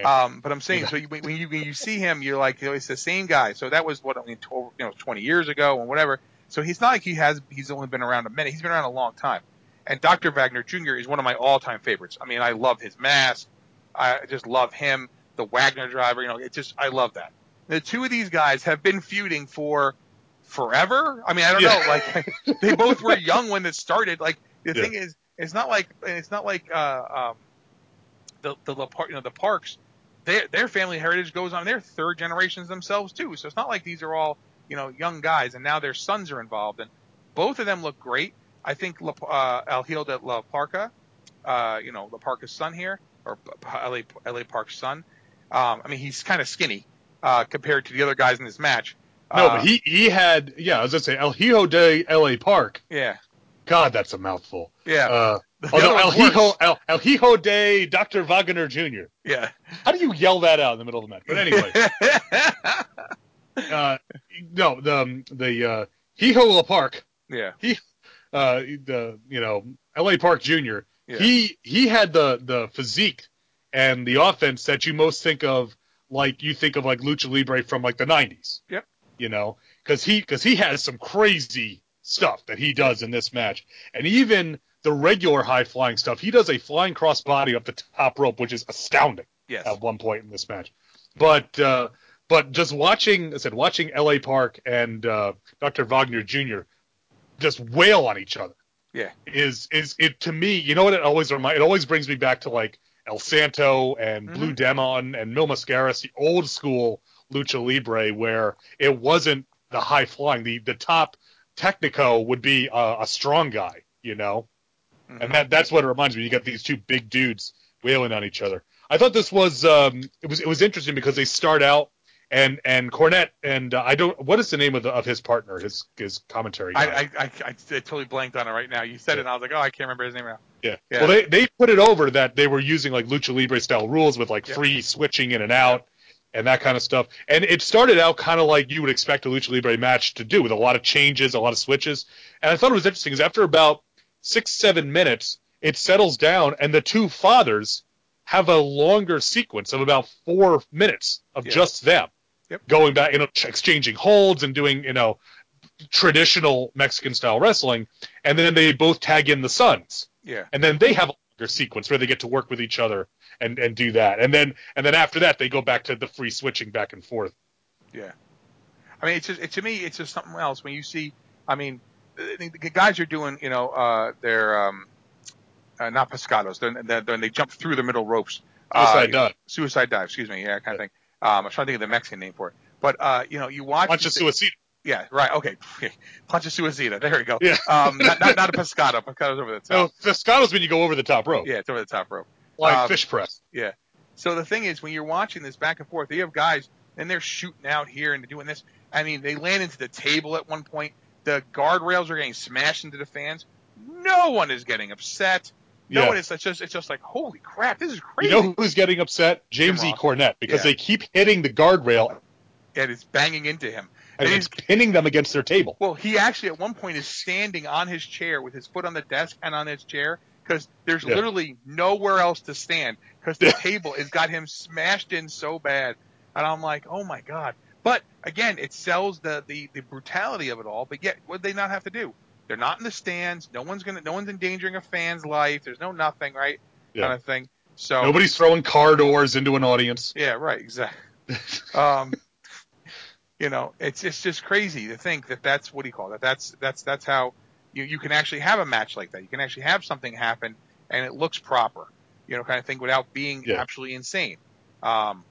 Uh.
Um, but I'm saying, so you, when you when you see him, you're like, you know, it's the same guy. So that was what I mean, tw- you know, 20 years ago and whatever. So he's not like he has. He's only been around a minute. He's been around a long time. And Dr. Wagner Jr. is one of my all-time favorites. I mean, I love his mask. I just love him. The Wagner driver. You know, it's just I love that. The two of these guys have been feuding for forever. I mean, I don't
Yeah.
know. Like (laughs) they both were young when it started. Like the
Yeah.
thing is, it's not like it's not like uh, um, the the you know the Parks. Their their family heritage goes on. They're third generations themselves too. So it's not like these are all you know young guys and now their sons are involved. And both of them look great. I think La, uh, El La Parca, uh, you know La Parca's son here or LA LA Park's son. Um, I mean he's kind of skinny uh, compared to the other guys in this match.
no,
Uh,
but he he had yeah. I was gonna say El Hijo de L.A. Park.
yeah
God, that's a mouthful.
yeah
Uh, (laughs) although El. Hijo El, El Hijo de Dr. Wagner Jr.
yeah.
How do you yell that out in the middle of the match? But anyway, (laughs) uh, no, the um, the uh, Hijo La Park,
yeah
uh, the you know L.A. Park Jr.
Yeah.
He he had the the physique and the offense that you most think of, like you think of like lucha libre from like the '90s.
Yep.
You know, because he because he has some crazy stuff that he does in this match, and even the regular high flying stuff. He does a flying crossbody up the top rope, which is astounding
yes
at one point in this match. But uh, but just watching, I said watching L.A. Park and uh, Dr. Wagner Jr. just wail on each other.
Yeah.
is is it to me? You know what? It always remind. It always brings me back to like El Santo and
Mhm.
Blue Demon and Mil Mascaras, the old school lucha libre, where it wasn't the high flying. The the top technico would be a, a strong guy, you know,
Mhm.
and that that's what it reminds me. You got these two big dudes wailing on each other. I thought this was um, it was it was interesting because they start out and and Cornette and uh, I don't what is the name of the, of his partner his his commentary.
I, I, I, I totally blanked on it right now. You said it, and I was like, oh, I can't remember his name now.
Yeah.
Yeah.
Well, they they put it over that they were using like lucha libre style rules with like
Yep.
free switching in and out and that kind of stuff. And it started out kind of like you would expect a lucha libre match to do with a lot of changes, a lot of switches. And I thought it was interesting because after about six seven minutes, it settles down and the two fathers have a longer sequence of about four minutes of
Yeah.
just them
Yep.
going back, you know, exchanging holds and doing you know traditional Mexican style wrestling. And then they both tag in the sons
Yeah.
and then they have a longer sequence where they get to work with each other and and do that and then and then after that they go back to the free switching back and forth
Yeah. I mean, it's just it, to me, it's just something else when you see. I mean, the, guys are doing, you know, uh, they're um, uh, not pescados. They're, they jump through the middle ropes.
suicide
uh,
dive
Suicide dive. Excuse me. Yeah, kind of thing. Um, I'm trying to think of the Mexican name for it. But uh, you know, you watch. the-
suicide
Yeah. Right. Okay. (laughs) Plancha suicida. There we go.
Yeah. (laughs)
Um, not, not, not a pescado. Pescado's over the top.
no
top.
Fiscato's when you go over the top rope
Yeah, it's over the top rope.
like
um,
fish press Yeah.
So the thing is, when you're watching this back and forth, you have guys and they're shooting out here and doing this. I mean, they land into the table at one point. The guardrails are getting smashed into the fans. No one is getting upset. No,
Yeah.
it's, it's just it's just like holy crap, this is crazy.
You know who's getting upset? James E.
Ross.
Cornette because
Yeah.
they keep hitting the guardrail
and it's banging into him.
and
And
it's pinning them against their table.
well, he actually at one point is standing on his chair with his foot on the desk and on his chair because there's
Yeah.
literally nowhere else to stand because the (laughs) table has got him smashed in so bad. And I'm like, oh my god. But again, it sells the, the, the brutality of it all. But yet, what they not have to do? They're not in the stands. No one's gonna. No one's endangering a fan's life. There's no nothing, right?
Yeah.
Kind of thing. So
Nobody's throwing car doors into an audience.
Yeah, right. Exactly. (laughs) um, you know, it's it's just crazy to think that that's what do you call that? That's that's that's how you you can actually have a match like that. You can actually have something happen and it looks proper, you know, kind of thing without being
Yeah.
absolutely insane. Um,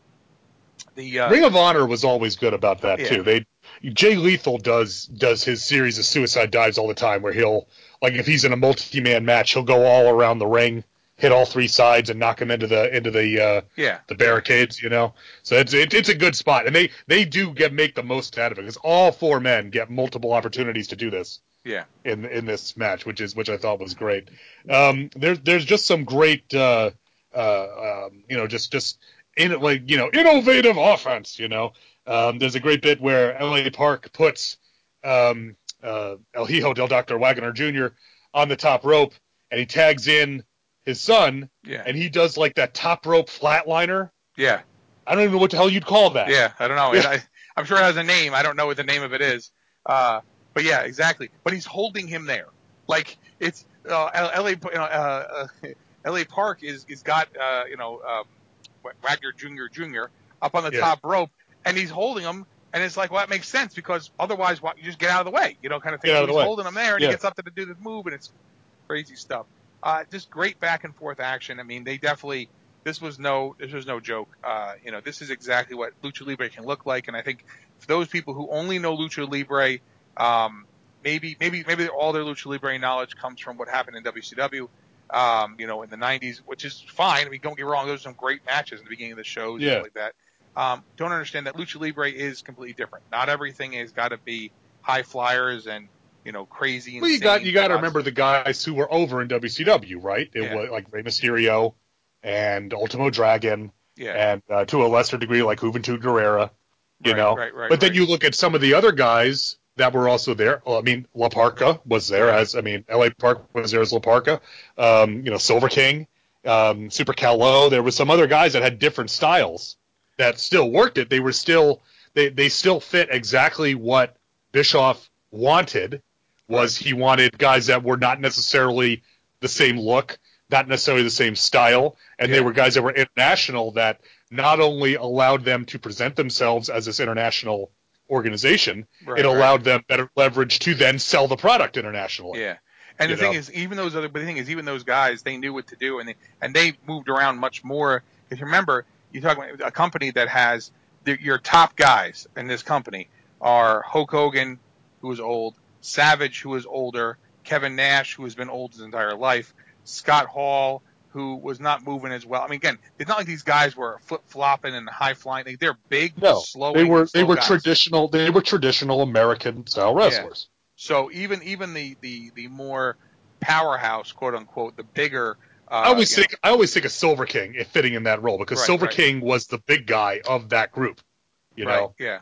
the uh,
Ring of Honor was always good about that
Yeah.
too. They Jay Lethal does does his series of suicide dives all the time, where he'll like if he's in a multi man match, he'll go all around the ring, hit all three sides, and knock him into the into the uh,
yeah,
the barricades. You know, so it's it, it's a good spot, and they they do get make the most out of it because all four men get multiple opportunities to do this
yeah,
in in this match, which is which I thought was great. Um, there's there's just some great, uh, uh, um, you know, just just in like you know innovative offense. You know, um, there's a great bit where L.A. Park puts um, uh, El Hijo del Doctor Wagner Jr. on the top rope, and he tags in his son,
yeah,
and he does like that top rope flatliner.
yeah,
I don't even know what the hell you'd call that.
yeah. I don't know. (laughs) I, I'm sure it has a name. I don't know what the name of it is. Uh, but yeah, exactly. But he's holding him there, like it's uh, L.A. you know, uh, uh, L.A. Park is is got uh, you know um, Wagner Jr. Jr. up on the
Yeah.
top rope, and he's holding him. And it's like, well, that makes sense because otherwise, why, you just get out of the way, you know, kind of thing.
Get out
So
of the
he's
way.
holding him there, and
Yeah.
he gets up to do the move, and it's crazy stuff. Uh, just great back and forth action. I mean, they definitely. This was no. This was no joke. Uh, you know, this is exactly what lucha libre can look like, and I think for those people who only know lucha libre, um, maybe maybe maybe all their lucha libre knowledge comes from what happened in WCW. Um, you know, in the '90s, which is fine. I mean, don't get wrong; those are some great matches in the beginning of the shows,
Yeah.
like that. Um, don't understand that lucha libre is completely different. Not everything has got to be high flyers and you know crazy.
Well, you got you got to remember the guys who were over in WCW, right? It
Yeah.
was like Rey Mysterio and Ultimo Dragon,
yeah,
and uh, to a lesser degree like Juventud Guerrera, you
Right,
know.
right, right,
but then you look at some of the other guys that were also there. Well, I mean, La Parca was there as I mean, L.A. Park was there as La Parca. Um, you know, Silver King, um, Super Calo. There was some other guys that had different styles that still worked it. They were still they they still fit exactly what Bischoff wanted. Was he wanted guys that were not necessarily the same look, not necessarily the same style, and they were guys that were international that not only allowed them to present themselves as this international organization,
Right,
it
right.
allowed them better leverage to then sell the product internationally.
Yeah. And the
You
thing
know?
is, even those other, but the thing is, even those guys, they knew what to do, and they and they moved around much more. If you remember, you talk about a company that has the, your top guys in this company are Hulk Hogan, who is old, Savage, who is older, Kevin Nash, who has been old his entire life, Scott Hall, who was not moving as well. I mean, again, it's not like these guys were flip flopping and high flying. They, they're big,
No,
slow.
they were they were
guys.
traditional they were traditional American style wrestlers.
So even even the the the more powerhouse, quote unquote, the bigger. Uh,
I always think I always think of Silver King if fitting in that role because
Right,
Silver
right.
King was the big guy of that group. You
right,
know,
yeah,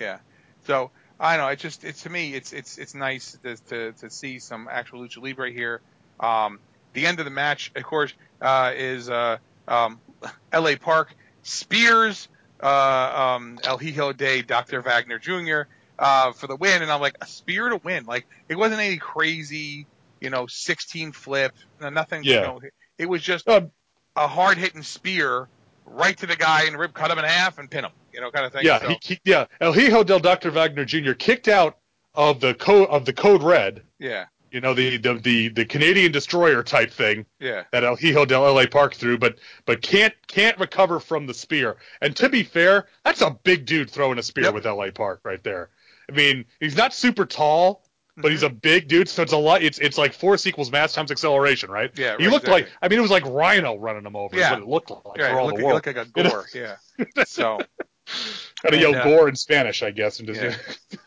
yeah. So I don't know. It's just it's to me it's it's it's nice to to, to see some actual lucha libre here. Um, the end of the match, of course, uh, is uh, um, (laughs) L.A. Park spears uh, um, El Hijo de Dr. Wagner Jr. Uh, for the win, and I'm like a spear to win. Like it wasn't any crazy, you know, 16 flip, no, nothing. You
Yeah.
know, it was just
Um,
a hard hitting spear right to the guy and rib cut him in half and pin him. You know, kind of thing.
yeah,
So,
he, he, yeah. El Hijo del Dr. Wagner Jr. kicked out of the code of the Code Red.
yeah,
You know, the, the the the Canadian destroyer type thing
yeah,
that El Hijo del LA Park threw, but but can't can't recover from the spear. And to be fair, that's a big dude throwing a spear
Yep.
with LA Park right there. I mean, he's not super tall, but he's a
Mm-hmm.
big dude, so it's a lot. It's it's like force equals mass times acceleration, right?
Yeah,
He looked
exactly.
like I mean, it was like Rhino running him over. is
Yeah.
what it looked like
yeah.
for all
Look,
the world.
look like a (laughs) gore. yeah. So (laughs)
Gotta yell
uh,
gore in Spanish, I guess, and just
Yeah.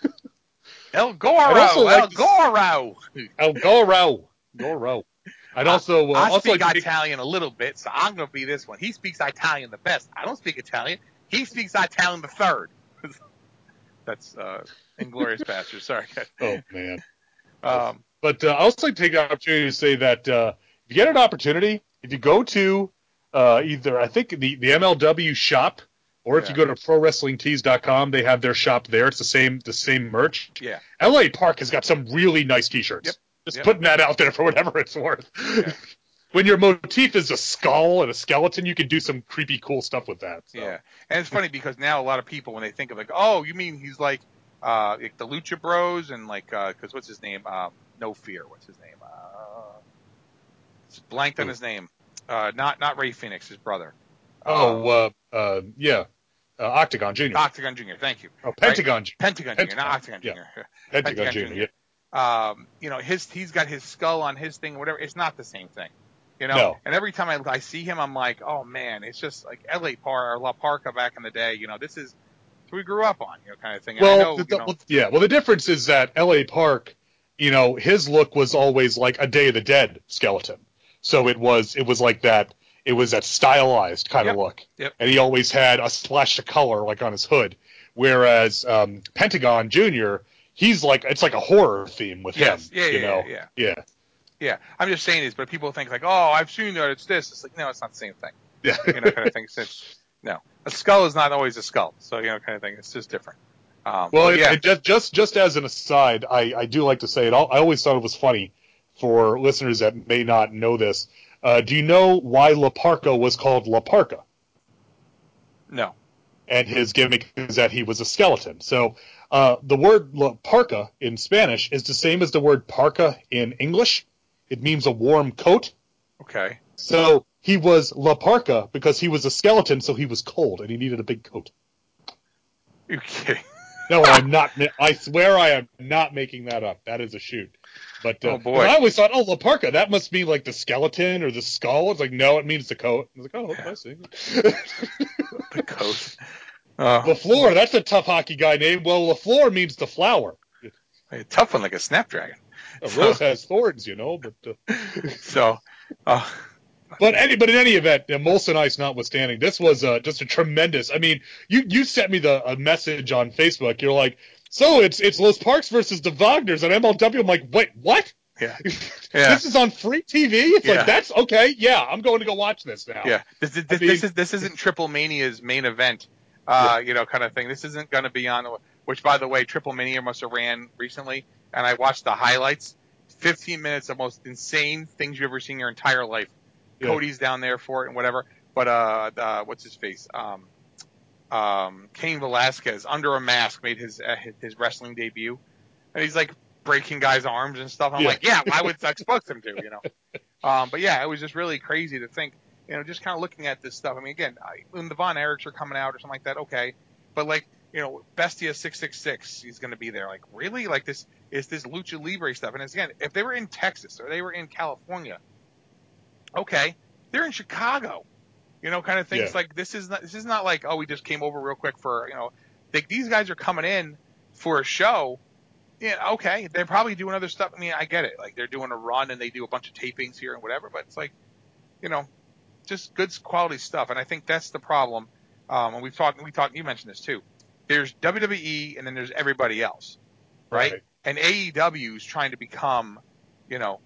(laughs) El Goro, El
like to-
Goro.
El Goro, Goro. I'd also uh,
I
also
speak
like
Italian a little bit, so I'm gonna be this one. He speaks Italian the best. I don't speak Italian. He speaks Italian the third. That's uh, Inglourious (laughs) Basterds. Sorry.
Oh man.
Um,
But uh, I also like to take the opportunity to say that uh, if you get an opportunity, if you go to uh, either I think the, the MLW shop, or if you go to ProWrestlingTees.com, they have their shop there. It's the same the same merch.
yeah.
LA Park has got some really nice T-shirts.
Yep.
Just
Yep.
putting that out there for whatever it's worth. When your motif is a skull and a skeleton, you can do some creepy cool stuff with that. so.
Yeah, and it's funny because now a lot of people when they think of like, oh, you mean he's like, uh, like the Lucha Bros and like, uh 'cause what's his name? Um, no Fear. What's his name? Uh, it's blanked on his name. Uh, not not Rey Fénix, his brother.
Oh, uh, uh, yeah. Uh, Octagon Jr.
Octagon Jr. Thank you.
oh, Pentagon Jr.
Pentagon, Jr. Not Octagon
yeah.
Jr. (laughs)
Pentagon,
Pentagon
Jr.
Jr.
Yeah.
um, you know, his he's got his skull on his thing, whatever. It's not the same thing, you know.
No.
And every time I, I see him, I'm like, oh man, it's just like L.A. Par or La Parca back in the day. You know, this is we grew up on, you know, kind of thing. And
Well,
know,
the,
you know,
well, yeah. Well, the difference is that L.A. Park, you know, his look was always like a Day of the Dead skeleton. So it was it was like that. It was that stylized kind of look,
Yep.
and he always had a splash of color like on his hood. Whereas um, Pentagon Junior, he's like it's like a horror theme with
Yes.
him.
Yeah,
you
yeah,
know?
yeah,
yeah,
yeah. I'm just saying this, but people think like, oh, I've seen that it's this. It's like, no, it's not the same thing.
yeah.
You know, kind of thing. It's, no, a skull is not always a skull. So you know, kind of thing. It's just different. Um,
Well,
yeah,
and just just just as an aside, I, I do like to say it. I always thought it was funny for listeners that may not know this. Uh, do you know why La Parca was called La Parca?
no.
And his gimmick is that he was a skeleton. So uh, the word La Parca in Spanish is the same as the word parka in English. It means a warm coat.
Okay.
So he was La Parca because he was a skeleton, so he was cold and he needed a big coat.
Okay. (laughs)
No, I'm not. I swear I am not making that up. That is a shoot. But uh,
Oh, boy.
I always thought, oh, La Parca, that must be like the skeleton or the skull. It's like, no, it means the coat. I was like, oh, okay, I see. (laughs)
The coat. Uh,
LaFleur, that's a tough hockey guy name. Well, LaFleur means the flower.
a tough one like a snapdragon.
A rose has (laughs) thorns, you know. But uh, (laughs)
So, uh,
but any but in any event, uh, Molson Ice notwithstanding, this was uh, just a tremendous. I mean, you you sent me the a message on Facebook. You're like, so it's it's Los Parks versus the Wagners on MLW. I'm like, wait, what?
yeah, (laughs) yeah.
This is on free TV. It's
Yeah.
like that's okay. Yeah, I'm going to go watch this now.
Yeah, this, is
I
this,
mean-
this is this isn't Triple Mania's main event, uh, you know, kind of thing. This isn't going to be on. Which, by the way, Triple Mania must have ran recently, and I watched the highlights. Fifteen minutes of most insane things you've ever seen in your entire life. Cody's down there for it and whatever. But uh, uh what's his face? Um, um, Cain Velasquez under a mask made his uh, his- wrestling debut, and he's like breaking guys' arms and stuff. I'm
Yeah.
like, yeah, why would (laughs) I expect him to? You know. Um, but yeah, it was just really crazy to think, you know, just kind of looking at this stuff. I mean, again, I, when the Von Erichs are coming out or something like that, okay. But like, you know, Bestia six six six, he's going to be there. Like, really? Like this is this lucha libre stuff? And it's, again, if they were in Texas or they were in California, okay, they're in Chicago. You know, kind of things
Yeah.
like this is not this is not like oh we just came over real quick for you know, they, these guys are coming in for a show yeah, okay. They're probably doing other stuff. I mean, I get it. Like they're doing a run and they do a bunch of tapings here and whatever, but it's like, you know, just good quality stuff. And I think that's the problem. Um, and we've talked, we talked, you mentioned this too. There's WWE and then there's everybody else, right?
Right.
And AEW is trying to become, you know,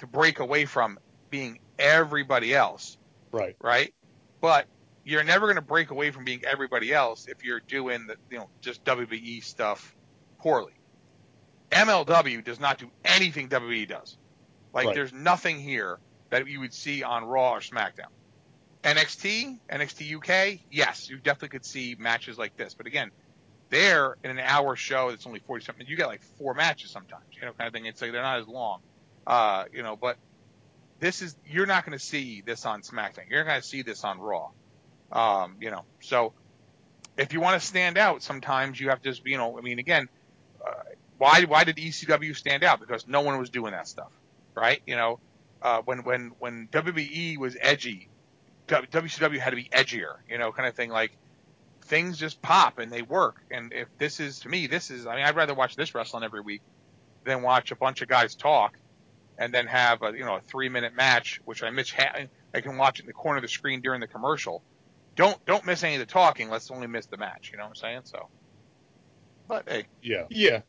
to break away from being everybody else,
Right.
right? But you're never going to break away from being everybody else if you're doing the, you know, just WWE stuff poorly. MLW does not do anything WWE does. Like
Right.
there's nothing here that you would see on Raw or SmackDown. NXT, NXT UK, yes, you definitely could see matches like this. But again, there in an hour show that's only forty something, you get like four matches sometimes, you know, kind of thing. It's like they're not as long, uh, you know. But this is you're not going to see this on SmackDown. You're going to see this on Raw, um, you know. So if you want to stand out, sometimes you have to just, be you know, I mean, again, uh, why why did ECW stand out? Because no one was doing that stuff, right? You know, uh, when when when WWE was edgy, WCW had to be edgier, you know, kind of thing. Like things just pop and they work. And if this is to me, this is I mean, I'd rather watch this wrestling every week than watch a bunch of guys talk and then have a you know a three minute match, which I miss. Ha- I can watch it in the corner of the screen during the commercial. Don't don't miss any of the talking. Let's only miss the match. You know what I'm saying? So, but hey,
Yeah, yeah.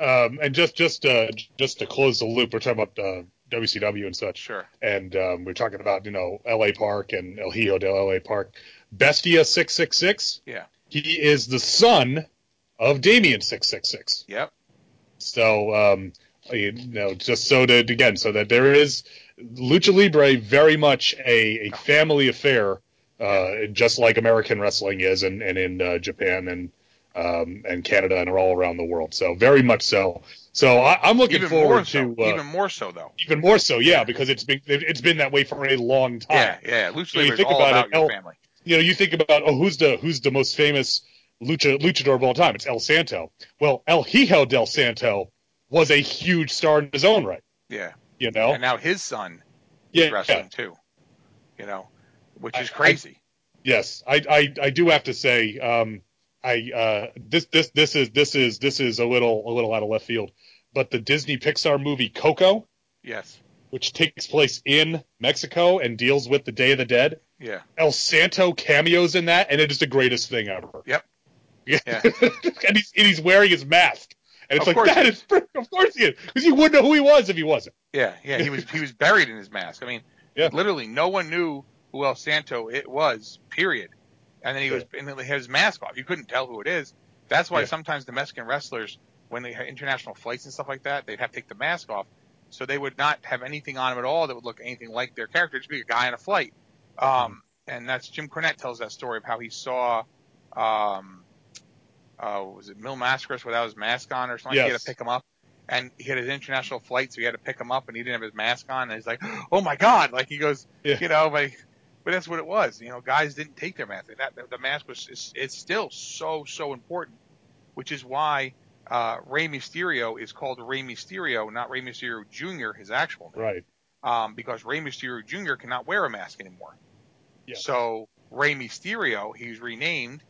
Um, and just just uh, just to close the loop, we're talking about uh, WCW and such,
sure.
and um, we're talking about you know L.A. Park and El Hijo de L.A. Park. Bestia six six six.
Yeah.
He is the son of Damien six six six.
Yep.
So, um, you know, just so that again, so that there is lucha libre very much a, a family affair, uh, just like American wrestling is, and, and in uh, Japan and um, and Canada and all around the world. So very much so. So I, I'm looking
Even
forward
so.
to uh,
even more so though.
even more so, yeah, because it's been it's been that way for a long time.
Yeah, yeah. Lucha
So you think
all
about
about
it,
your
El-
family.
you know, you think about oh, who's the who's the most famous lucha luchador of all time? It's El Santo. Well, El Hijo del Santo was a huge star in his own right.
Yeah.
You know,
And now his son
yeah,
is wrestling
yeah.
too. You know, which
I-
is crazy.
yes, I, I I do have to say, um, I uh, this this this is this is this is a little a little out of left field, but the Disney Pixar movie Coco,
yes.
which takes place in Mexico and deals with the Day of the Dead,
Yeah.
El Santo cameos in that, and it is the greatest thing ever.
Yep.
Yeah. (laughs)
Yeah.
and he's and he's wearing his mask, and it's
Of
like that is of course he is because you wouldn't know who he was if he wasn't.
Yeah, yeah, he was he was buried in his mask. I mean,
Yeah.
literally, no one knew who El Santo it was. Period. And then he was, and then he had his mask off. You couldn't tell who it is. That's why
Yeah.
sometimes the Mexican wrestlers, when they had international flights and stuff like that, they'd have to take the mask off, so they would not have anything on them at all that would look anything like their character. Just be a guy on a flight. Um, and that's Jim Cornette tells that story of how he saw, um, uh, was it Mil Mascaras without his mask on or something? He had to pick him up and he had his international flight, so he had to pick him up, and he didn't have his mask on, and he's like, (gasps) "Oh my god!" Like he goes,
Yeah.
you know, but but that's what it was. You know, guys didn't take their mask. That the, the mask was it's, it's still so so important, which is why uh, Rey Mysterio is called Rey Mysterio, not Rey Mysterio Jr. His actual name,
Right.
um, because Rey Mysterio Jr. cannot wear a mask anymore.
Yeah.
So Rey Mysterio, he's renamed,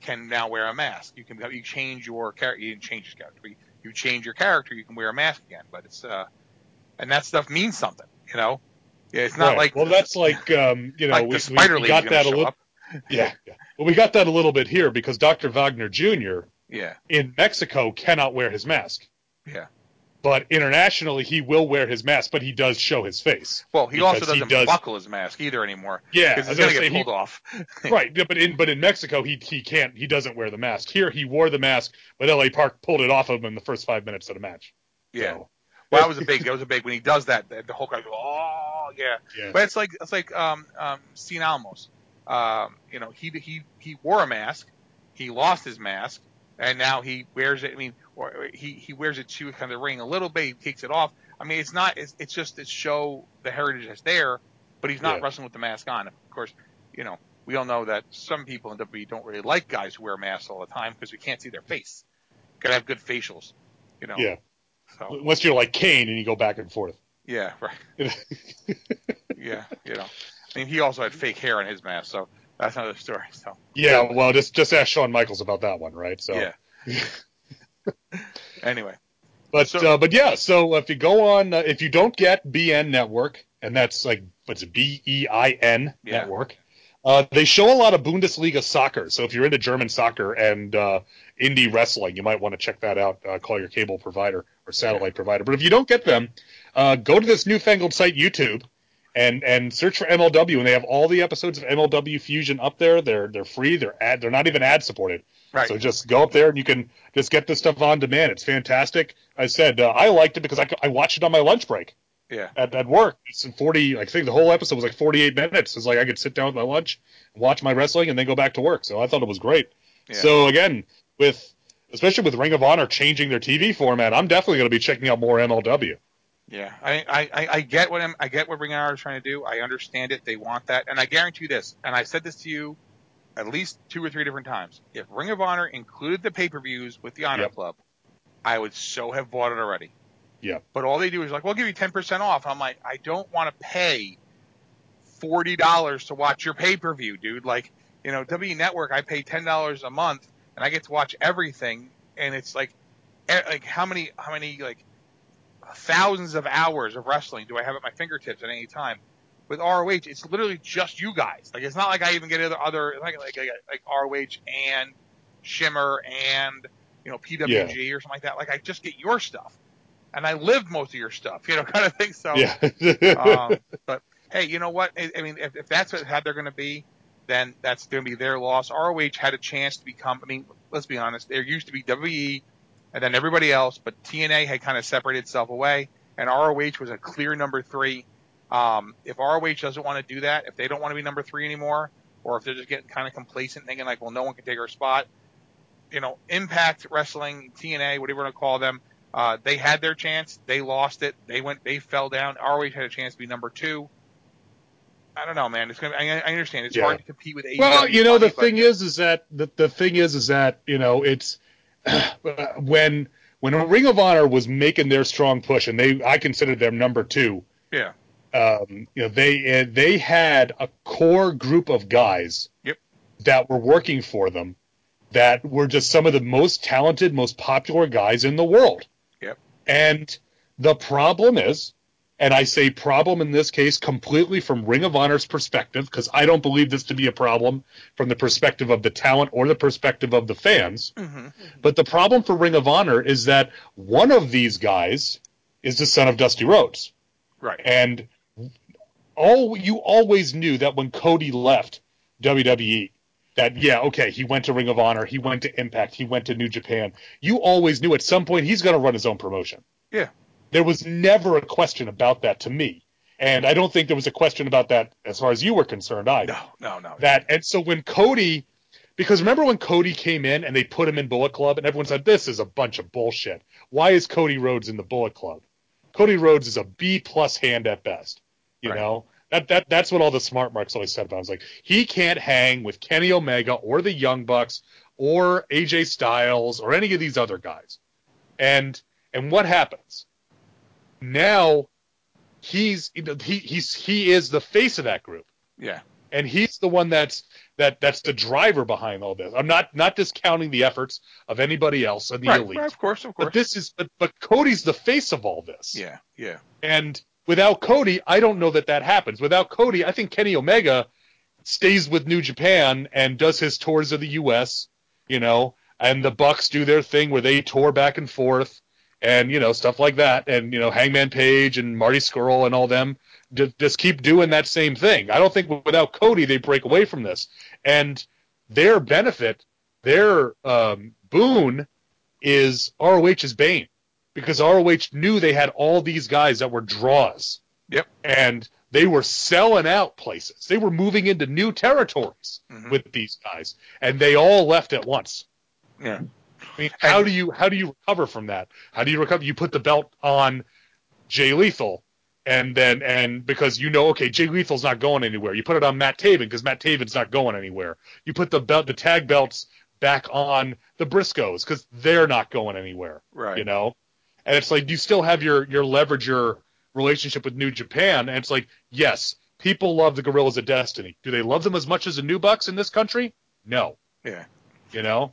can now wear a mask. You can you change your character. You didn't change his character. You- You change your character, you can wear a mask again. But it's uh, and that stuff means something. You know, yeah, it's not
Right.
like
well, that's like um, you know
like
we, we, we got that a little (laughs) yeah, yeah. Well, we got that a little bit here because Dr. Wagner Jr.
Yeah,
in Mexico cannot wear his mask,
yeah.
but internationally he will wear his mask, but he does show his face.
Well, he also doesn't
does-
buckle his mask either anymore.
Yeah,
because it's gonna
gonna
get
say, he-
pulled off. (laughs)
right. But in but in Mexico he he can't he doesn't wear the mask. Here he wore the mask, but L.A. Park pulled it off of him in the first five minutes of the match.
Yeah.
So,
Well, that was a (laughs) big. That was a big when he does that. The, whole guy goes, "Oh, yeah."
yeah.
But it's like it's like um um Cien Almas. Um, you know, he he he wore a mask, he lost his mask, and now he wears it. I mean, or he he wears it to kind of the ring a little bit. He takes it off. I mean, it's not. It's, it's just to show the heritage that's there, but he's not
Yeah.
wrestling with the mask on. Of course, you know we all know that some people in WWE don't really like guys who wear masks all the time because we can't see their face. Gotta have good facials, you know.
Yeah.
So
Unless you're like Kane and you go back and forth.
yeah, right. (laughs) Yeah, you know. I mean, he also had fake hair on his mask, so that's another story. So
yeah, well, just just ask Shawn Michaels about that one, right? So,
yeah. (laughs) anyway,
but
So-
uh, but yeah, so if you go on, uh, if you don't get beIN Network, and that's like what's it, B E I N
Yeah.
Network, uh, they show a lot of Bundesliga soccer. So if you're into German soccer and uh, indie wrestling, you might want to check that out. Uh, call your cable provider or satellite provider. But if you don't get them, uh, go to this newfangled site YouTube. And and search for MLW, and they have all the episodes of MLW Fusion up there. They're they're free. They're ad. They're not even ad supported.
right.
So just go up there and you can just get this stuff on demand. It's fantastic. I said uh, I liked it because I, I watched it on my lunch break
yeah,
at, at work. It's in 40, I think the whole episode was like 48 minutes. It's like I could sit down with my lunch, watch my wrestling, and then go back to work. So I thought it was great.
Yeah.
So again, with especially with Ring of Honor changing their TV format, I'm definitely going to be checking out more MLW.
Yeah. I, I, I- get what I'm, I get what Ring of Honor is trying to do. I understand it. They want that, and I guarantee you this. And I said this to you at least two or three different times. If Ring of Honor included the pay-per-views with the Honor
Yep.
Club, I would so have bought it already.
Yeah.
But all they do is like, we'll give you ten percent off. I'm like, I don't want to pay forty dollars to watch your pay per view, dude. Like, you know, W Network, I pay ten dollars a month and I get to watch everything, and it's like, like how many, how many like thousands of hours of wrestling do I have at my fingertips at any time. With ROH, it's literally just you guys. Like it's not like I even get other other like like like, like ROH and Shimmer and you know PWG or something like that. Like I just get your stuff, and I lived most of your stuff, (laughs) you know, kind of thing. So,
Yeah.
um, (laughs) but hey, you know what? I, I mean, if, if that's what, how they're going to be, then that's going to be their loss. ROH had a chance to become. I mean, let's be honest. There used to be WWE, and then everybody else, but TNA had kind of separated itself away, and ROH was a clear number three. Um, if ROH doesn't want to do that, if they don't want to be number three anymore, or if they're just getting kind of complacent, thinking like, well, no one can take our spot, you know, Impact Wrestling, TNA, whatever you want to call them, uh, they had their chance. They lost it. They went. They fell down. ROH had a chance to be number two. I don't know, man. It's gonna. I, I understand it's
Yeah.
hard to compete with AEW.
Well, you know, the
money, but-
thing is, is that the, the thing is, is that you know, it's (sighs) when when Ring of Honor was making their strong push, and they, I considered them number two.
Yeah.
Um, you know, they uh, they had a core group of guys.
Yep.
That were working for them, that were just some of the most talented, most popular guys in the world.
Yep.
And the problem is, and I say problem in this case completely from Ring of Honor's perspective, because I don't believe this to be a problem from the perspective of the talent or the perspective of the fans.
Mm-hmm.
But the problem for Ring of Honor is that one of these guys is the son of Dusty Rhodes.
Right.
And all you always knew that when Cody left WWE, that yeah, okay, he went to Ring of Honor, he went to Impact, he went to New Japan. You always knew at some point he's going to run his own promotion.
Yeah.
There was never a question about that to me. And I don't think there was a question about that as far as you were concerned either.
No, no, no.
That and so when Cody because remember when Cody came in and they put him in Bullet Club and everyone said this is a bunch of bullshit. Why is Cody Rhodes in the Bullet Club? Cody Rhodes is a B plus hand at best. You
Right.
know? That that that's what all the smart marks always said about him. I was like, he can't hang with Kenny Omega or the Young Bucks or AJ Styles or any of these other guys. And and what happens? Now he's he he's he is the face of that group
yeah.
and he's the one that's that that's the driver behind all this. I'm not not discounting the efforts of anybody else of the
Right,
elite,
right, of course, of course.
but this is but, but Cody's the face of all this.
yeah, yeah.
And without Cody, I don't know that that happens. Without Cody, I think Kenny Omega stays with New Japan and does his tours of the U.S. You know, and the Bucks do their thing where they tour back and forth, and you know stuff like that. And you know, Hangman Page and Marty Scurll and all them ju- just keep doing that same thing. I don't think without Cody they break away from this. And their benefit, their um, boon, is ROH's bane because ROH knew they had all these guys that were draws.
Yep.
And they were selling out places. They were moving into new territories
Mhm.
with these guys, and they all left at once.
Yeah.
I mean, how do you how do you recover from that? How do you recover? You put the belt on Jay Lethal, and then and because you know, okay, Jay Lethal's not going anywhere. You put it on Matt Taven because Matt Taven's not going anywhere. You put the belt, the tag belts back on the Briscoes because they're not going anywhere.
Right.
You know, and it's like you still have your your leverage your relationship with New Japan, and it's like yes, people love the Guerrillas of Destiny. Do they love them as much as the New Bucks in this country? No.
Yeah.
You know,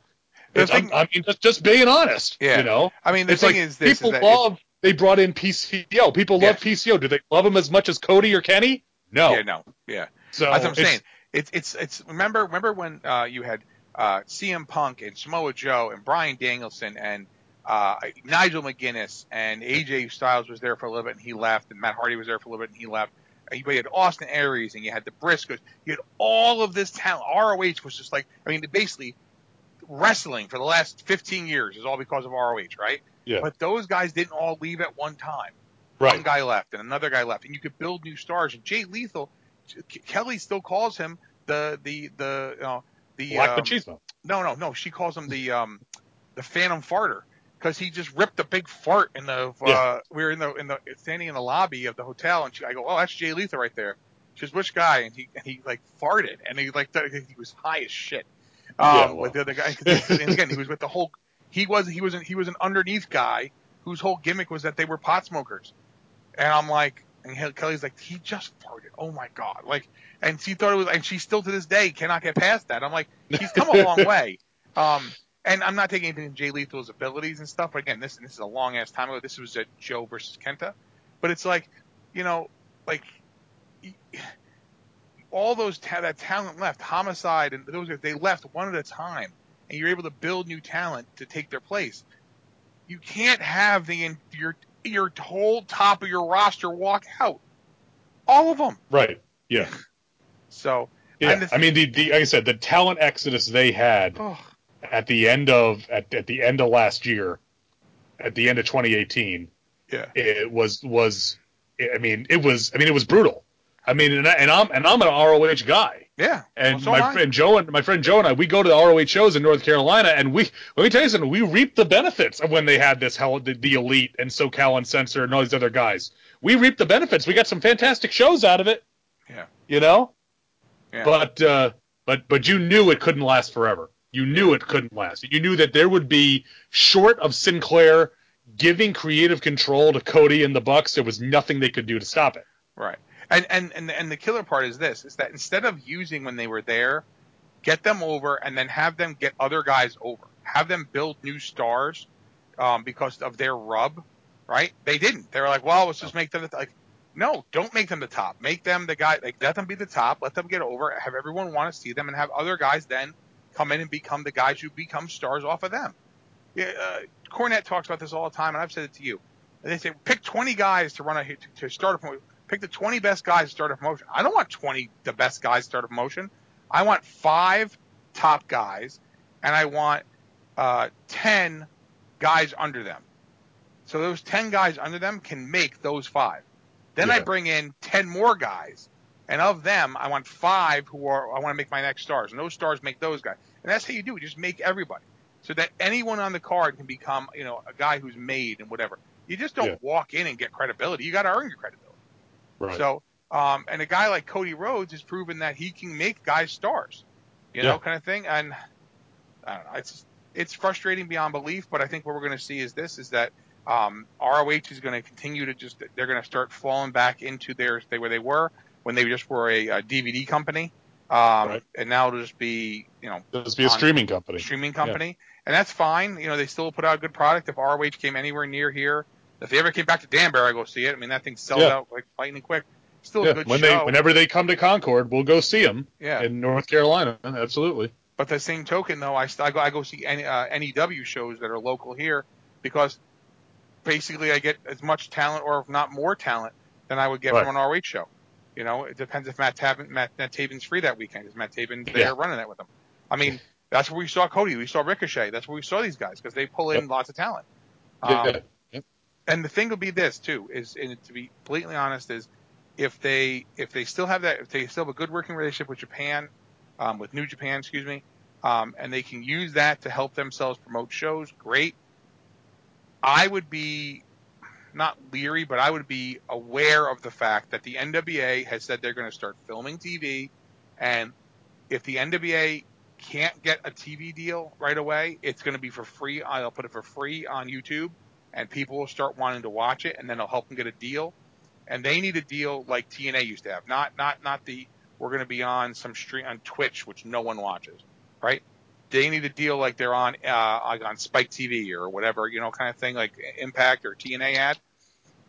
The
It's- I'm-
thing-
I mean, just just being honest.
Yeah.
You know,
I mean, the
it's
thing
like
is this:
people
is that
love. They brought in PCO. People love
Yeah.
PCO. Do they love him as much as Cody or Kenny? No.
Yeah, no, yeah.
So
That's what I'm
it's-
saying. It's it's it's. Remember remember when uh, you had uh, CM Punk and Samoa Joe and Bryan Danielson and uh, Nigel McGuinness and AJ Styles was there for a little bit and he left and Matt Hardy was there for a little bit and he left. And you had Austin Aries and you had the Briscoes. You had all of this talent. ROH was just like I mean basically wrestling for the last 15 years is all because of ROH, right?
Yeah.
But those guys didn't all leave at one time.
Right.
One guy left and another guy left, and you could build new stars. And Jay Lethal, Kelly still calls him the the the you know, the
Black
um, no no no she calls him the um the Phantom Farter because he just ripped a big fart in the uh,
Yeah.
we were in the in the standing in the lobby of the hotel and she, I go oh that's Jay Lethal right there. She goes which guy and he and he like farted and he like he was high as shit. Um,
Yeah, well.
with the other guy and again he was with the whole he was he was an, he was an underneath guy whose whole gimmick was that they were pot smokers. And I'm like, and Kelly's like, he just farted. Oh my god! Like, and she thought it was, and she still to this day cannot get past that. I'm like, he's come a (laughs) long way. Um, and I'm not taking anything from Jay Lethal's abilities and stuff. But again, this and this is a long ass time ago. This was at Joe versus Kenta, but it's like, you know, like all those ta- that talent left, Homicide and those they left one at a time, and you're able to build new talent to take their place. You can't have the your your whole top of your roster walk out, all of them.
Right. Yeah.
So
Yeah.
the
I mean, the, the like I said, the talent exodus they had
Oh,
at the end of at, at the end of last year, at the end of 2018,
yeah,
it was was I mean it was I mean it was brutal. I mean, and, I, and I'm and I'm an ROH guy,
yeah.
and
Well, so
my friend Joe and my friend Joe and I we go to the ROH shows in North Carolina, and we let me tell you something, we reap the benefits of when they had this hell the, the elite and SoCal Uncensored and all these other guys. We reap the benefits. We got some fantastic shows out of it.
Yeah.
you know.
Yeah.
But uh, but but you knew it couldn't last forever. You knew it couldn't last. You knew that there would be short of Sinclair giving creative control to Cody and the Bucks. There was nothing they could do to stop it.
Right. And, and and and the killer part is this: is that instead of using when they were there, get them over and then have them get other guys over. Have them build new stars um, because of their rub. Right? They didn't. They were like, well, let's just make them the like. No, don't make them the top. Make them the guy. Like, let them be the top. Let them get over. Have everyone want to see them, and have other guys then come in and become the guys who become stars off of them. Yeah, uh, Cornette talks about this all the time, and I've said it to you. They say pick 20 guys to run a to, to start a promotion. Pick the 20 best guys to start a promotion. I don't want 20 the best guys to start a promotion. I want five top guys, and I want uh, 10 guys under them. So those 10 guys under them can make those five. Then I bring in 10 more guys, and of them, I want five who are I want to make my next stars, and those stars make those guys. And that's how you do it. Just make everybody so that anyone on the card can become, you know, a guy who's made and whatever. You just don't
Yeah.
walk in and get credibility. You got to earn your credibility.
Right.
So, um, and a guy like Cody Rhodes has proven that he can make guys stars, you know, kind of thing. And I don't know, it's it's frustrating beyond belief. But I think what we're going to see is this: is that um, ROH is going to continue to just they're going to start falling back into their they where they were when they just were a, a DVD company, um,
Right.
and now it'll just be you know it'll
Just be a streaming company.
streaming company, and that's fine. You know, they still put out a good product. If ROH came anywhere near here, if they ever came back to Danbury, I go see it. I mean, that thing sells
Yeah.
out like lightning quick. Still a good
when
show.
they whenever they come to Concord, we'll go see them
yeah,
in North Carolina. Absolutely.
but the same token, though, I, I go I go see any, uh, NEW shows that are local here because basically I get as much talent, or if not more talent, than I would get
Right.
from an ROH show. You know, it depends if Matt Taven, Matt, Matt Taven's free that weekend. Is Matt Taven there
Yeah.
running that with them? I mean, that's where we saw Cody. We saw Ricochet. That's where we saw these guys because they pull in
Yep.
lots of talent.
Yeah.
Um,
Yep.
And the thing will be this too is and to be blatantly honest is if they if they still have that if they still have a good working relationship with Japan um, with New Japan excuse me um, and they can use that to help themselves promote shows great. I would be not leery but I would be aware of the fact that the NWA has said they're going to start filming TV and if the NWA can't get a TV deal right away it's going to be for free I'll put it for free on YouTube and people will start wanting to watch it, and then it'll help them get a deal. And they need a deal like TNA used to have, not not not the we're going to be on some stream on Twitch, which no one watches, right? They need a deal like they're on uh, like on Spike TV or whatever, you know, kind of thing, like Impact or TNA ad.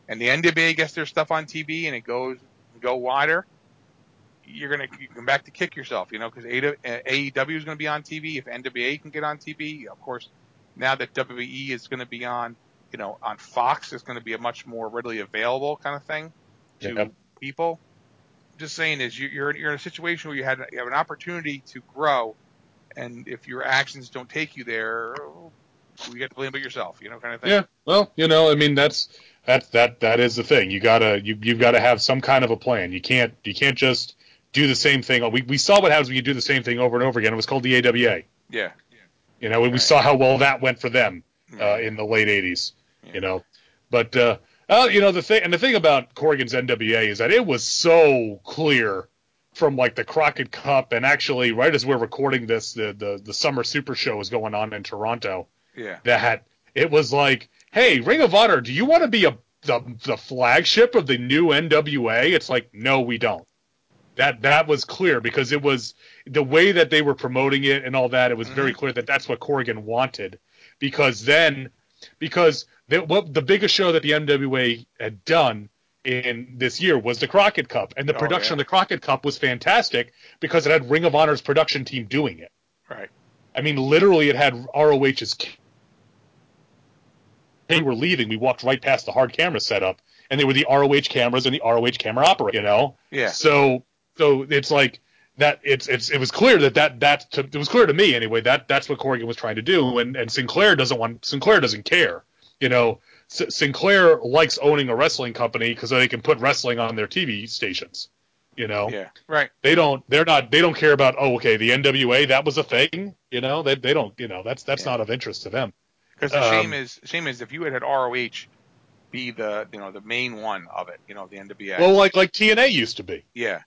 And the NWA gets their stuff on TV, and it goes go wider. You're gonna you come back to kick yourself, you know, because AEW is going to be on TV. If NWA can get on TV, of course, now that WWE is going to be on you know, on Fox is going to be a much more readily available kind of thing to
Yep.
people. Just saying is you- you're you're in a situation where you had you have an opportunity to grow, and if your actions don't take you there, you get to blame it yourself. You know, kind of thing.
Yeah. Well, you know, I mean, that's that's that that is the thing. You gotta you you've got to have some kind of a plan. You can't you can't just do the same thing. We we saw what happens when you do the same thing over and over again. It was called the AWA.
Yeah.
You know, and we
Right.
saw how well that went for them uh, in the late '80s.
Yeah.
You know, but uh, uh, you know the thing and the thing about Corgan's NWA is that it was so clear from like the Crockett Cup and actually right as we're recording this, the the the summer Super Show is going on in Toronto.
Yeah.
That it was like, hey, Ring of Honor, do you want to be a the, the flagship of the new NWA? It's like, no, we don't. That that was clear because it was the way that they were promoting it and all that. It was very clear that that's what Corgan wanted, because then, because the, what the biggest show that the NWA had done in this year was the Crockett Cup, and the
Oh,
production
yeah.
of the Crockett Cup was fantastic because it had Ring of Honor's production team doing it.
Right.
I mean, literally, it had ROH's. They were leaving. We walked right past the hard camera setup, and they were the ROH cameras and the ROH camera operator. You know.
Yeah.
So, so it's like that. It's it's it was clear that that that to, it was clear to me anyway that that's what Corgan was trying to do, and and Sinclair doesn't want Sinclair doesn't care. You know, S- Sinclair likes owning a wrestling company because they can put wrestling on their TV stations. You know
Yeah. Right.
they don't they're not they don't care about oh okay the NWA that was a thing you know they they don't you know that's that's
Yeah.
not of interest to them
Because the
Um,
shame is shame is if you had had ROH be the you know the main one of it, you know the NWA.
well like like TNA used to be
Yeah.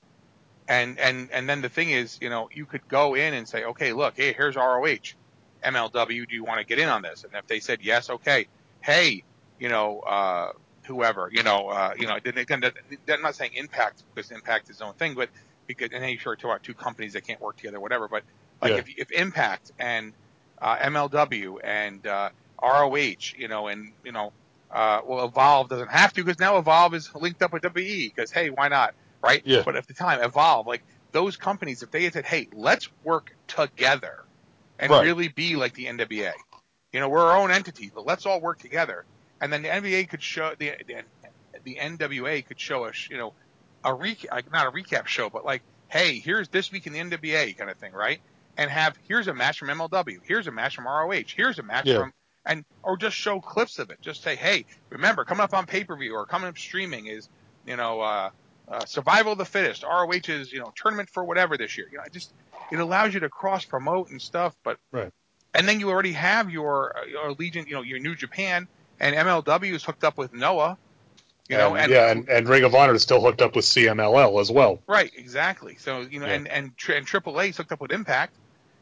And and and then the thing is, you know, you could go in and say, okay, look, hey, here's ROH, MLW. Do you want to get in on this? And if they said yes, okay, hey, you know, uh, whoever, you know, uh, you know, then again, I'm not saying Impact because Impact is its own thing, but because and then you sure talk about two companies that can't work together, whatever. But like
Yeah.
if if Impact and uh, MLW and uh, ROH, you know, and you know, uh, well, Evolve doesn't have to because now Evolve is linked up with WWE because hey, why not, right?
Yeah.
But at the time, Evolve, like those companies, if they had said, hey, let's work together and
Right.
really be like the NWA, you know, we're our own entity, but let's all work together, and then the NBA could show the the, the NWA could show us, you know, a recap, like not a recap show, but like, hey, here's this week in the NWA kind of thing, right? And have here's a match from MLW, here's a match from ROH, here's a match
Yeah.
from and or just show clips of it. Just say, hey, remember, coming up on pay per view or coming up streaming is, you know, uh, uh, survival of the fittest, ROH is you know, tournament for whatever this year. You know, it just it allows you to cross promote and stuff, but
Right.
And then you already have your uh, your Legion, you know, your New Japan and MLW is hooked up with Noah, you know, and,
yeah and, and Ring of Honor is still hooked up with CMLL as well
Right, exactly. So you know,
Yeah.
and and and AAA is hooked up with Impact.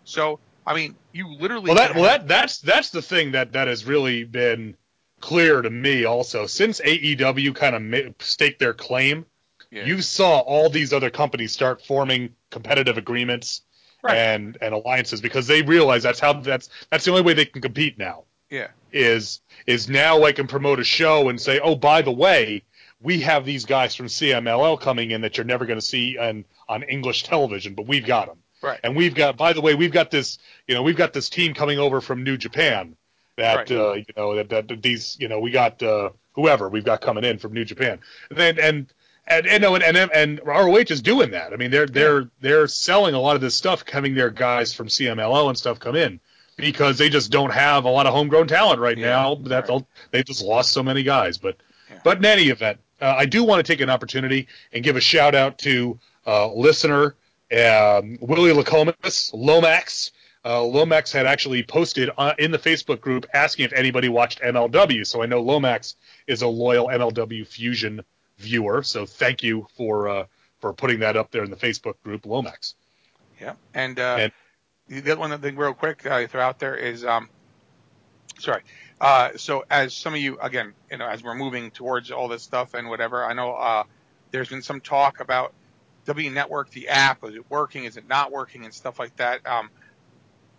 So I mean, you literally
well that well that that's that's the thing that that has really been clear to me also since AEW kind of ma- staked their claim
yeah.
you saw all these other companies start forming competitive agreements
Right.
and and alliances because they realize that's how that's that's the only way they can compete now
yeah,
is is now I can promote a show and say, oh, by the way, we have these guys from CMLL coming in that you're never going to see on on English television, but we've got them.
Right.
And we've got, by the way, we've got this, you know, we've got this team coming over from New Japan that,
Right.
uh, you know, that, that, that these, you know, we got uh, whoever we've got coming in from New Japan, and then and. And, and, no, and, and and ROH is doing that. I mean, they're they're they're selling a lot of this stuff, having their guys from CMLL and stuff come in because they just don't have a lot of homegrown talent right
Yeah,
now. That's
right.
all. They just lost so many guys. But
Yeah.
but in any event, uh, I do want to take an opportunity and give a shout out to uh, listener um, Willie Lacomas Lomax. Uh, Lomax had actually posted uh, in the Facebook group asking if anybody watched MLW. So I know Lomax is a loyal MLW Fusion viewer. So thank you for uh, for putting that up there in the Facebook group, Lomax.
yeah. And, uh,
And-
the other one thing, real quick, uh, I throw out there is, um, sorry. Uh, so as some of you, again, you know, as we're moving towards all this stuff and whatever, I know uh, there's been some talk about W Network, the app, is it working, is it not working, and stuff like that. Um,